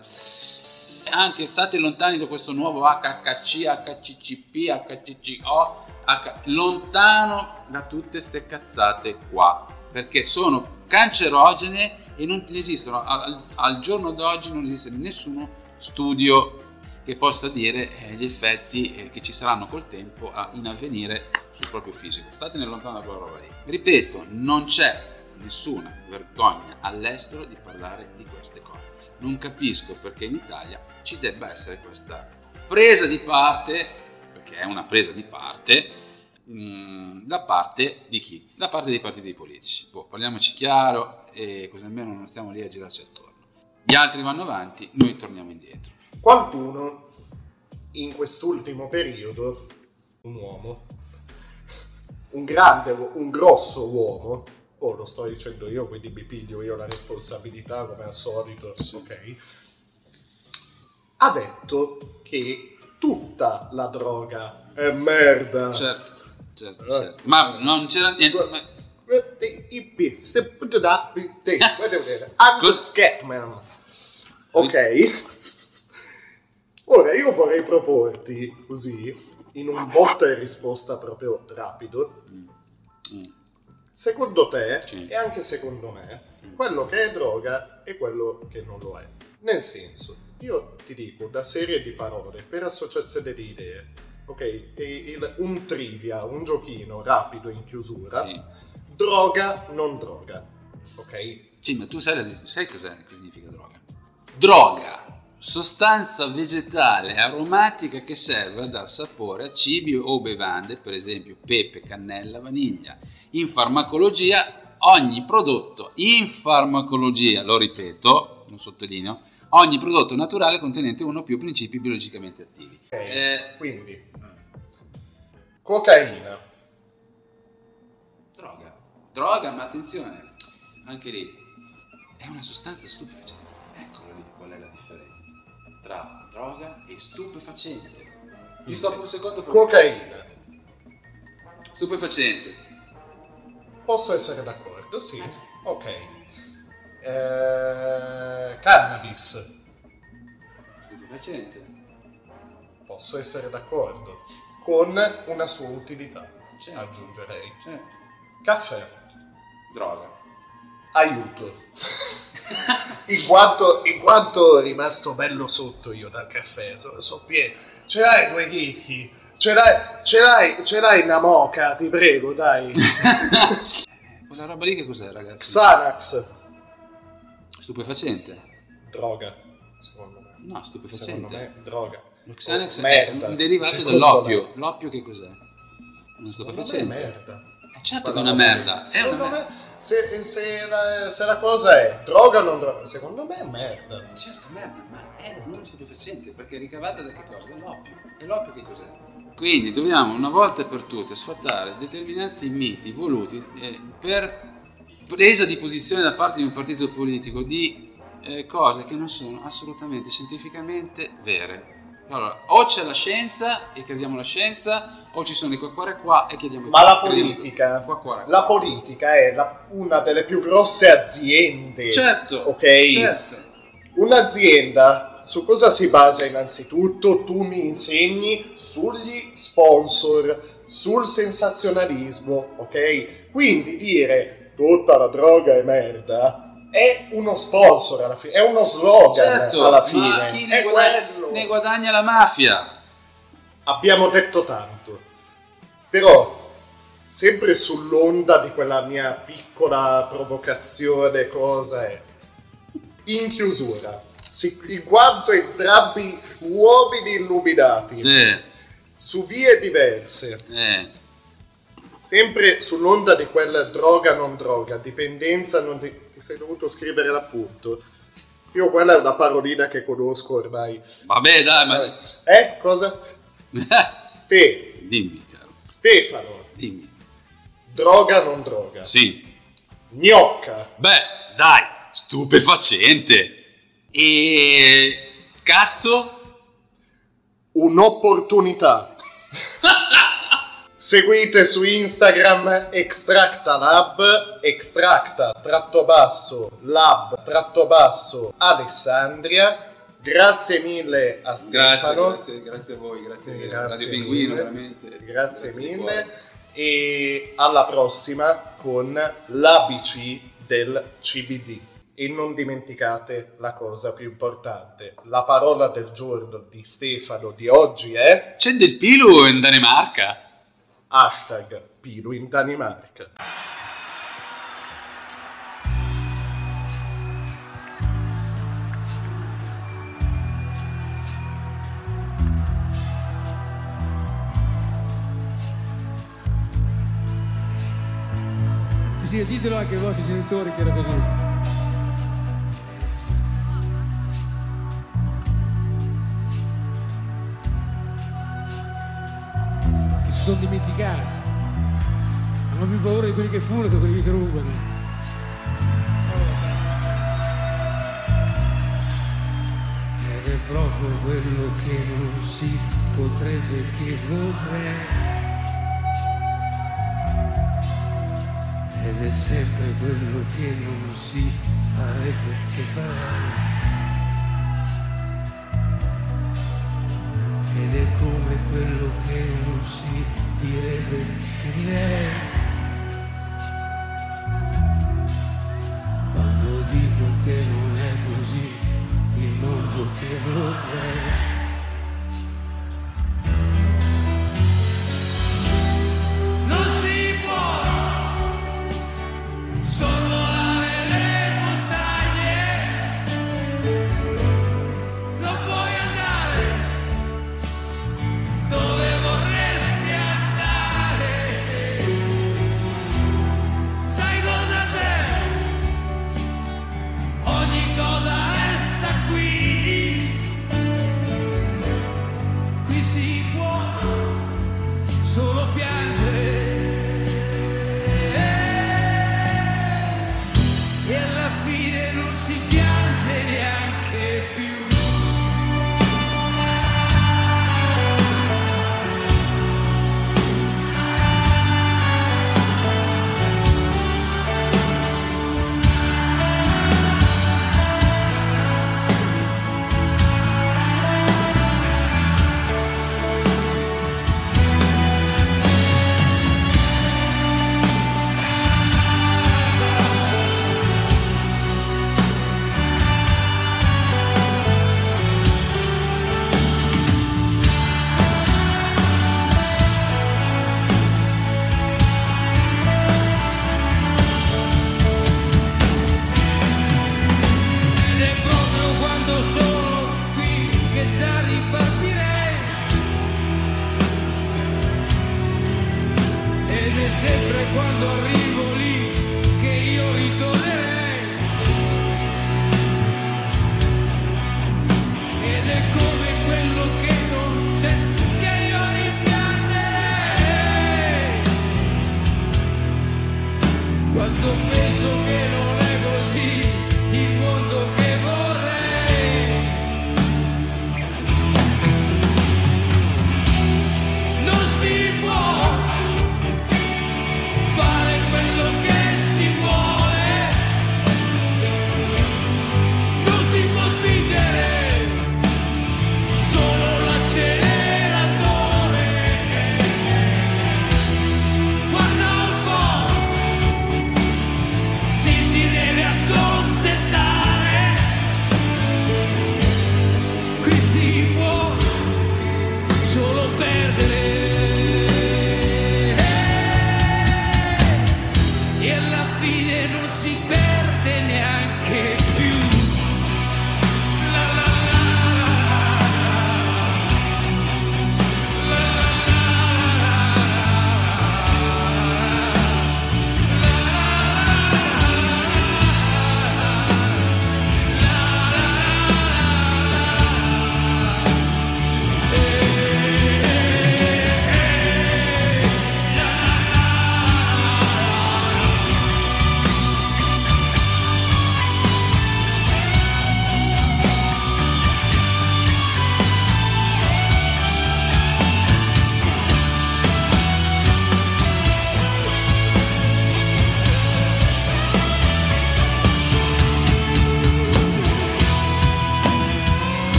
anche state lontani da questo nuovo HHC, HCCP, HCCO, H- lontano da tutte ste cazzate qua, perché sono cancerogene e non esistono, al, al giorno d'oggi non esiste nessuno studio che possa dire eh, gli effetti eh, che ci saranno col tempo a- in avvenire sul proprio fisico. Statene lontano da quella roba lì. Ripeto, non c'è nessuna vergogna all'estero di parlare di queste cose. Non capisco perché in Italia ci debba essere questa presa di parte, perché è una presa di parte, mh, da parte di chi? Da parte dei partiti politici. Boh, parliamoci chiaro e così almeno non stiamo lì a girarci attorno. Gli altri vanno avanti, noi torniamo indietro. Qualcuno in quest'ultimo periodo, un uomo, un grande, un grosso uomo, oh lo sto dicendo io, quindi mi piglio io la responsabilità come al solito, ok? Ha detto che tutta la droga è merda. Certo, certo, certo. Ma non c'era niente. ma- da, Anche Scatman. Ok. Ora io vorrei proporti così, in un botta e risposta proprio rapido. Secondo te, e anche secondo me, quello che è droga e quello che non lo è. Nel senso, io ti dico una serie di parole per associazione di idee. Ok, e il- un trivia, un giochino rapido in chiusura. Droga, non droga. Ok? Sì, ma tu sai, sai che significa droga? Droga, sostanza vegetale aromatica che serve a dar sapore a cibi o bevande, per esempio pepe, cannella, vaniglia. In farmacologia, ogni prodotto, in farmacologia, lo ripeto, lo sottolineo, ogni prodotto naturale contenente uno o più principi biologicamente attivi. Ok, Eh, quindi cocaina, droga, droga, ma attenzione, anche lì è una sostanza stupefacente. Tra droga e stupefacente. Mi stoppo un secondo per cocaina. Stupefacente. Posso essere d'accordo, sì. Ok. Eh, cannabis. Stupefacente. Posso essere d'accordo. Con una sua utilità, aggiungerei. Caffè. Droga. Aiuto. in, quanto, in quanto rimasto bello sotto io dal caffè, so, so pieno. Ce l'hai due chicchi? Ce l'hai, ce l'hai, ce l'hai una moca, ti prego, dai. Quella roba lì che cos'è, ragazzi? Xanax. Stupefacente. Droga, secondo me. No, stupefacente. Secondo me, droga. Lo Xanax Oh, è merda. un derivato Secondo dell'oppio. me. L'oppio che cos'è? Uno stupefacente. è merda. Eh, certo che è una merda. È una Secondo merda. Se, se la, se la cosa è droga o non droga, secondo me è merda. Certo, merda, ma è uno stupefacente perché è ricavata da che cosa? Dall'oppio. E l'oppio che cos'è? Quindi dobbiamo una volta per tutte sfatare determinati miti voluti eh, per presa di posizione da parte di un partito politico di eh, cose che non sono assolutamente scientificamente vere. Allora, o c'è la scienza e crediamo alla scienza, o ci sono i qua qua qua e chiediamo Ma la politica, qua qua. la politica è la- una delle più grosse aziende. Certo, ok? certo. Un'azienda su cosa si basa innanzitutto? Tu mi insegni sugli sponsor, sul sensazionalismo, ok? Quindi dire tutta la droga è merda è uno sponsor alla fine, è uno slogan Certo, alla ma fine. chi è ne guadagna, quello. ne guadagna la mafia? Abbiamo detto tanto, però sempre sull'onda di quella mia piccola provocazione, cosa è? In chiusura, in quanto entrambi uomini illuminati, Eh, su vie diverse, eh. sempre sull'onda di quel droga non droga, dipendenza non di- ti sei dovuto scrivere l'appunto. Io quella è una parolina che conosco ormai. Vabbè, dai, ma... Eh, cosa? Ste, Dimmi, caro. Stefano, Dimmi. droga non droga. Sì. Gnocca. Beh, dai, stupefacente. E... Cazzo? Un'opportunità. Seguite su Instagram Extractalab, extracta tratto basso, lab tratto basso, Alessandria. Grazie mille a Stefano. Grazie, grazie a voi, grazie, Grazie a Radio Pinguino, mille. veramente. Grazie di mille e alla prossima con l'ABC del CBD. E non dimenticate la cosa più importante, la parola del giorno di Stefano di oggi è C'è del pilo in Danimarca? Hashtag Pilo in Danimarca. Sì, ditelo anche ai vostri genitori che era così. Sono dimenticati. Hanno più paura di quelli che fumano che quelli che rubano. Ed è proprio quello che non si potrebbe che vorrei. Ed è sempre quello che non si farebbe che farei. Ed è come quello che non si direbbe che direi. Quando dico che non è così il mondo che vorrei.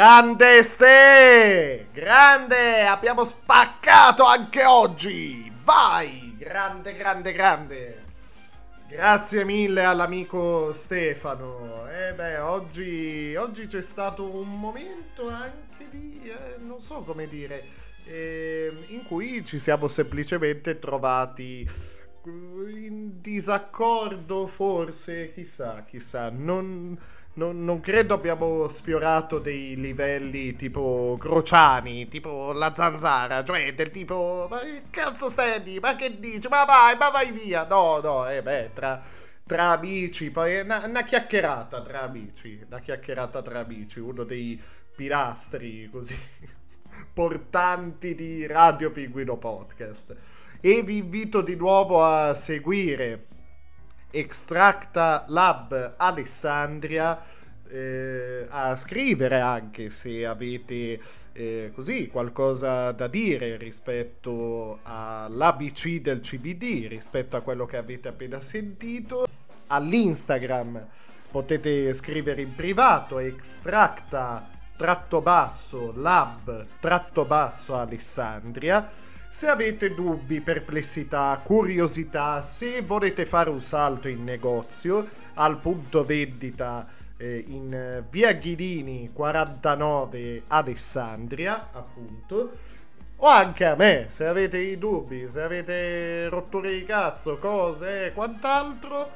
Grande Ste! Grande! Abbiamo spaccato anche oggi! Vai! Grande, grande, grande! Grazie mille all'amico Stefano. E beh, oggi, oggi c'è stato un momento anche di... eh, non so come dire... eh, in cui ci siamo semplicemente trovati in disaccordo forse, chissà, chissà, non, non, non credo abbiamo sfiorato dei livelli tipo Crociani, tipo la zanzara, cioè del tipo, ma che cazzo stai dire, ma che dici, ma vai, ma vai via, no, no, eh beh, tra, tra amici, poi una, una chiacchierata tra amici, una chiacchierata tra amici, uno dei pilastri così portanti di Radio Pinguino Podcast. E vi invito di nuovo a seguire Extracta Lab Alessandria. eh, a scrivere anche se avete eh, così qualcosa da dire rispetto all'ABC del CBD, rispetto a quello che avete appena sentito. All'Instagram potete scrivere in privato extracta tratto basso lab tratto basso Alessandria. Se avete dubbi, perplessità, curiosità, se volete fare un salto in negozio al punto vendita eh, in eh, via Ghidini 49 Alessandria, appunto, o anche a me, se avete i dubbi, se avete rotture di cazzo, cose e quant'altro,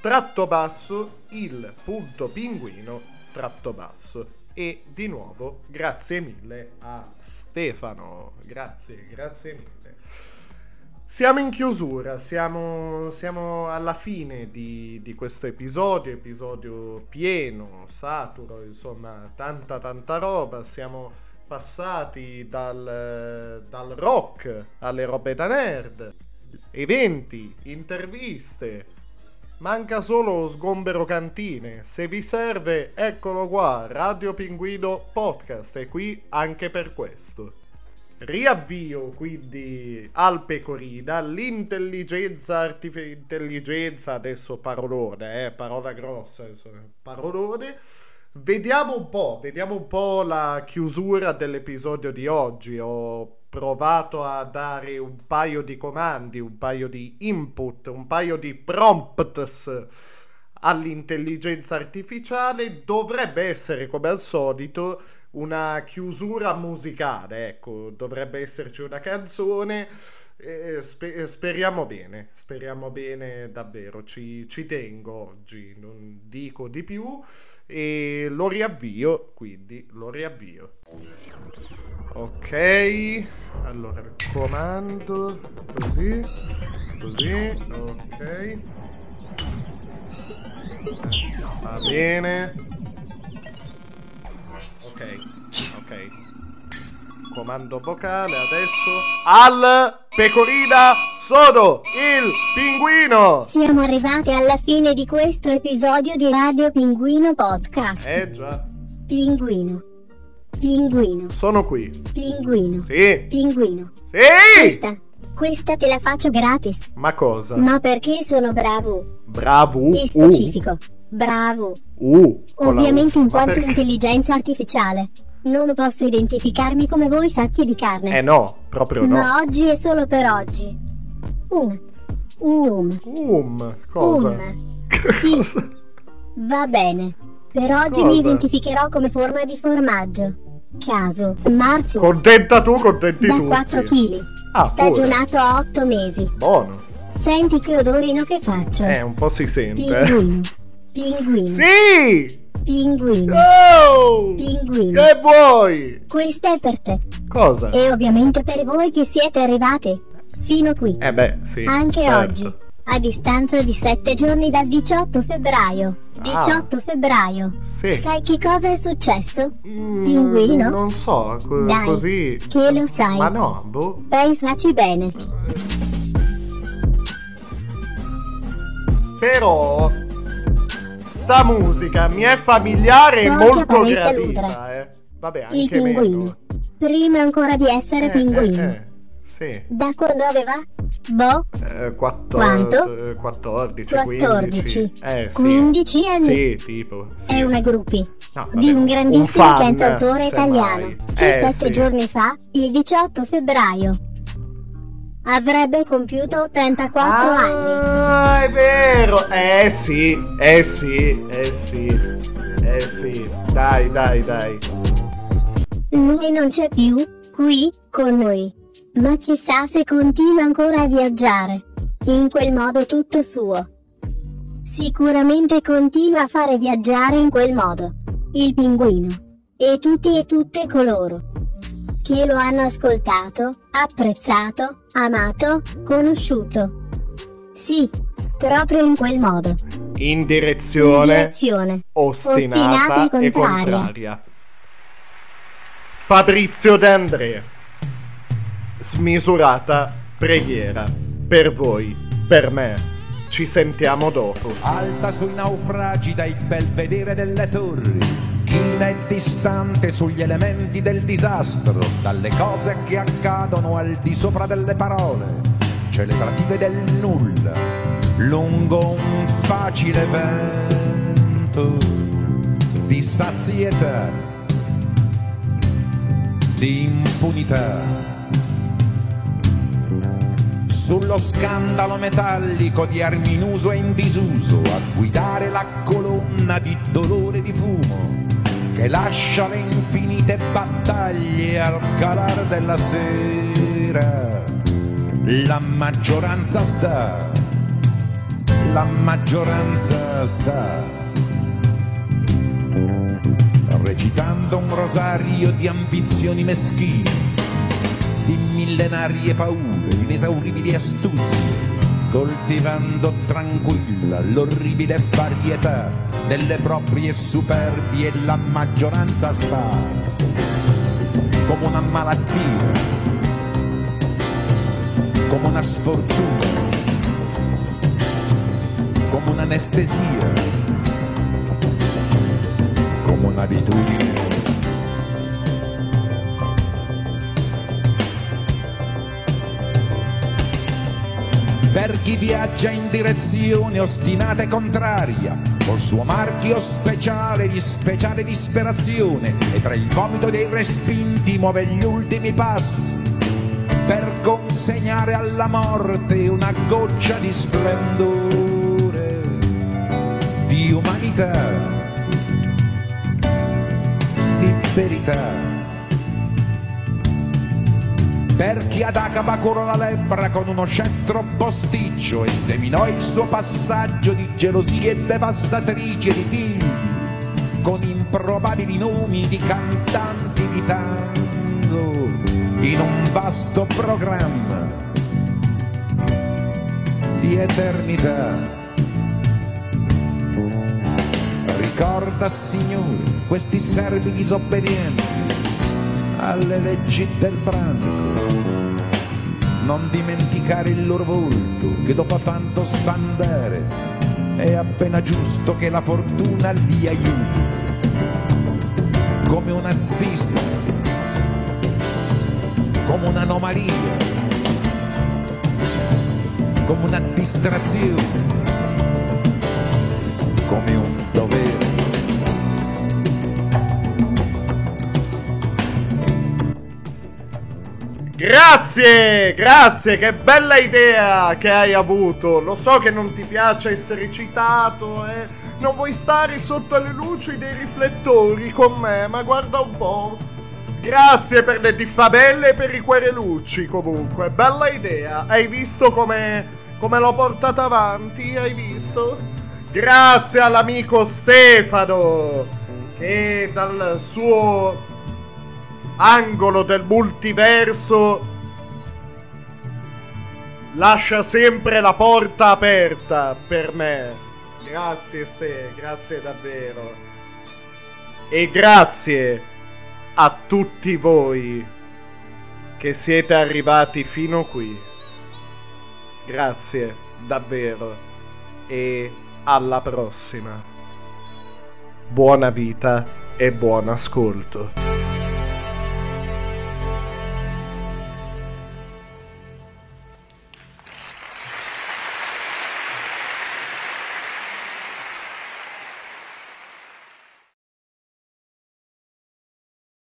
tratto basso il punto pinguino tratto basso. E di nuovo grazie mille a Stefano. Grazie, grazie mille. Siamo in chiusura, siamo, siamo alla fine di, di questo episodio, episodio pieno, saturo, insomma, tanta tanta roba. Siamo passati dal, dal rock alle robe da nerd, eventi, interviste, Manca solo Sgombero Cantine. Se vi serve, eccolo qua, Radio Pinguino Podcast. È qui anche per questo. Riavvio quindi al Pecorina l'intelligenza artificiale. Intelligenza, adesso parolone, eh, parola grossa, parolone. Vediamo un po', vediamo un po' la chiusura dell'episodio di oggi. Ho provato a dare un paio di comandi, un paio di input, un paio di prompts all'intelligenza artificiale. Dovrebbe essere, come al solito, una chiusura musicale. Ecco, dovrebbe esserci una canzone. Eh, spe- speriamo bene, speriamo bene davvero. Ci, ci tengo oggi, non dico di più. E lo riavvio, quindi lo riavvio. Ok, allora comando così, così, ok. Va bene. Ok, ok. Comando vocale adesso al pecorina sono il pinguino. Siamo arrivati alla fine di questo episodio di Radio Pinguino Podcast. Eh già, Pinguino. Pinguino. sono qui. Pinguino. Sì. Pinguino. Sì! Questa. Questa te la faccio gratis. Ma cosa? Ma perché sono bravo? Bravo. E specifico. Bravo. Uh, uh, con la Ovviamente in quanto intelligenza artificiale. Non posso identificarmi come voi sacchi di carne. Eh no, proprio no. Ma oggi è solo per oggi. Un. Um. Um, cosa? Um. Sì. Va bene. Per oggi mi Cosa? identificherò come forma di formaggio. Caso. Marzo. Contenta tu, contenti da tutti. 4 kg. Ah. Stagionato a 8 mesi. Buono. Senti che odorino che faccio. Eh, un po' si sente. Pinguino. Pinguino. Sì! Pinguino. Oh! Pinguino. Che vuoi? Questa è per te. Cosa? E ovviamente per voi che siete arrivati fino qui. Eh beh, sì. Anche certo. oggi, a distanza di 7 giorni dal 18 febbraio. 18 febbraio. Ah. Sì. Sai che cosa è successo? Pinguino? Non so, co- Dai, così. che lo sai. Ma no, boh. Pensaci bene. Però sta musica mi è familiare e molto ludra. eh. Vabbè, Il anche meno. pinguino. Prima ancora di essere Eh, pinguino. eh, eh, Sì. Da quando aveva? Boh, Eh, quattro- Quanto? eh, 14, 14. 15. Eh, sì. 15 anni. Sì, tipo. Sì. è una gruppi. No, di un grandissimo un fan, cantautore italiano che Eh, sette sì. giorni fa, il 18 febbraio, avrebbe compiuto 84 anni. Ah, è vero. Eh sì, eh sì, eh sì. Eh sì. Dai, dai, dai. Lui non c'è più qui con noi. Ma chissà se continua ancora a viaggiare. In quel modo tutto suo. Sicuramente continua a fare viaggiare in quel modo. Il pinguino. E tutti e tutte coloro che lo hanno ascoltato, apprezzato, amato, conosciuto. Sì, proprio in quel modo. In direzione, In direzione ostinata, ostinata e e contraria. contraria. Fabrizio De André. Smisurata preghiera. Per voi, per me. Ci sentiamo dopo. Alta sui naufragi dai belvedere delle torri, china e distante sugli elementi del disastro, dalle cose che accadono al di sopra delle parole, celebrative del nulla, lungo un facile vento di sazietà, di impunità. Sullo scandalo metallico di armi in uso e in disuso, a guidare la colonna di dolore di fumo che lascia le infinite battaglie al calar della sera. La maggioranza sta, la maggioranza sta recitando un rosario di ambizioni meschine di millenarie paure, inesauribili astuzie, coltivando tranquilla l'orribile varietà delle proprie superbie la maggioranza sta come una malattia, come una sfortuna, come un'anestesia, come un'abitudine. Chi viaggia in direzione ostinata e contraria, col suo marchio speciale di speciale disperazione, e tra il vomito dei respinti muove gli ultimi passi, per consegnare alla morte una goccia di splendore, di umanità, di verità per chi ad Acaba curò la lebbra con uno scettro posticcio e seminò il suo passaggio di gelosie devastatrici di figli con improbabili nomi di cantanti di tango in un vasto programma di eternità. Ricorda, Signore, questi servi disobbedienti alle leggi del branco. Non dimenticare il loro volto che dopo tanto spandere è appena giusto che la fortuna li aiuti. Come una svista, come un'anomalia, come una distrazione, Grazie, grazie, che bella idea che hai avuto. Lo so che non ti piace essere citato, eh. Non vuoi stare sotto le luci dei riflettori con me, ma guarda un po'. Grazie per le diffabelle e per i querelucci, comunque. Bella idea. Hai visto come, come l'ho portata avanti? Hai visto? Grazie all'amico Stefano, che dal suo angolo del multiverso lascia sempre la porta aperta per me. Grazie Ste, grazie davvero. E grazie a tutti voi che siete arrivati fino qui. Grazie davvero e alla prossima. Buona vita e buon ascolto.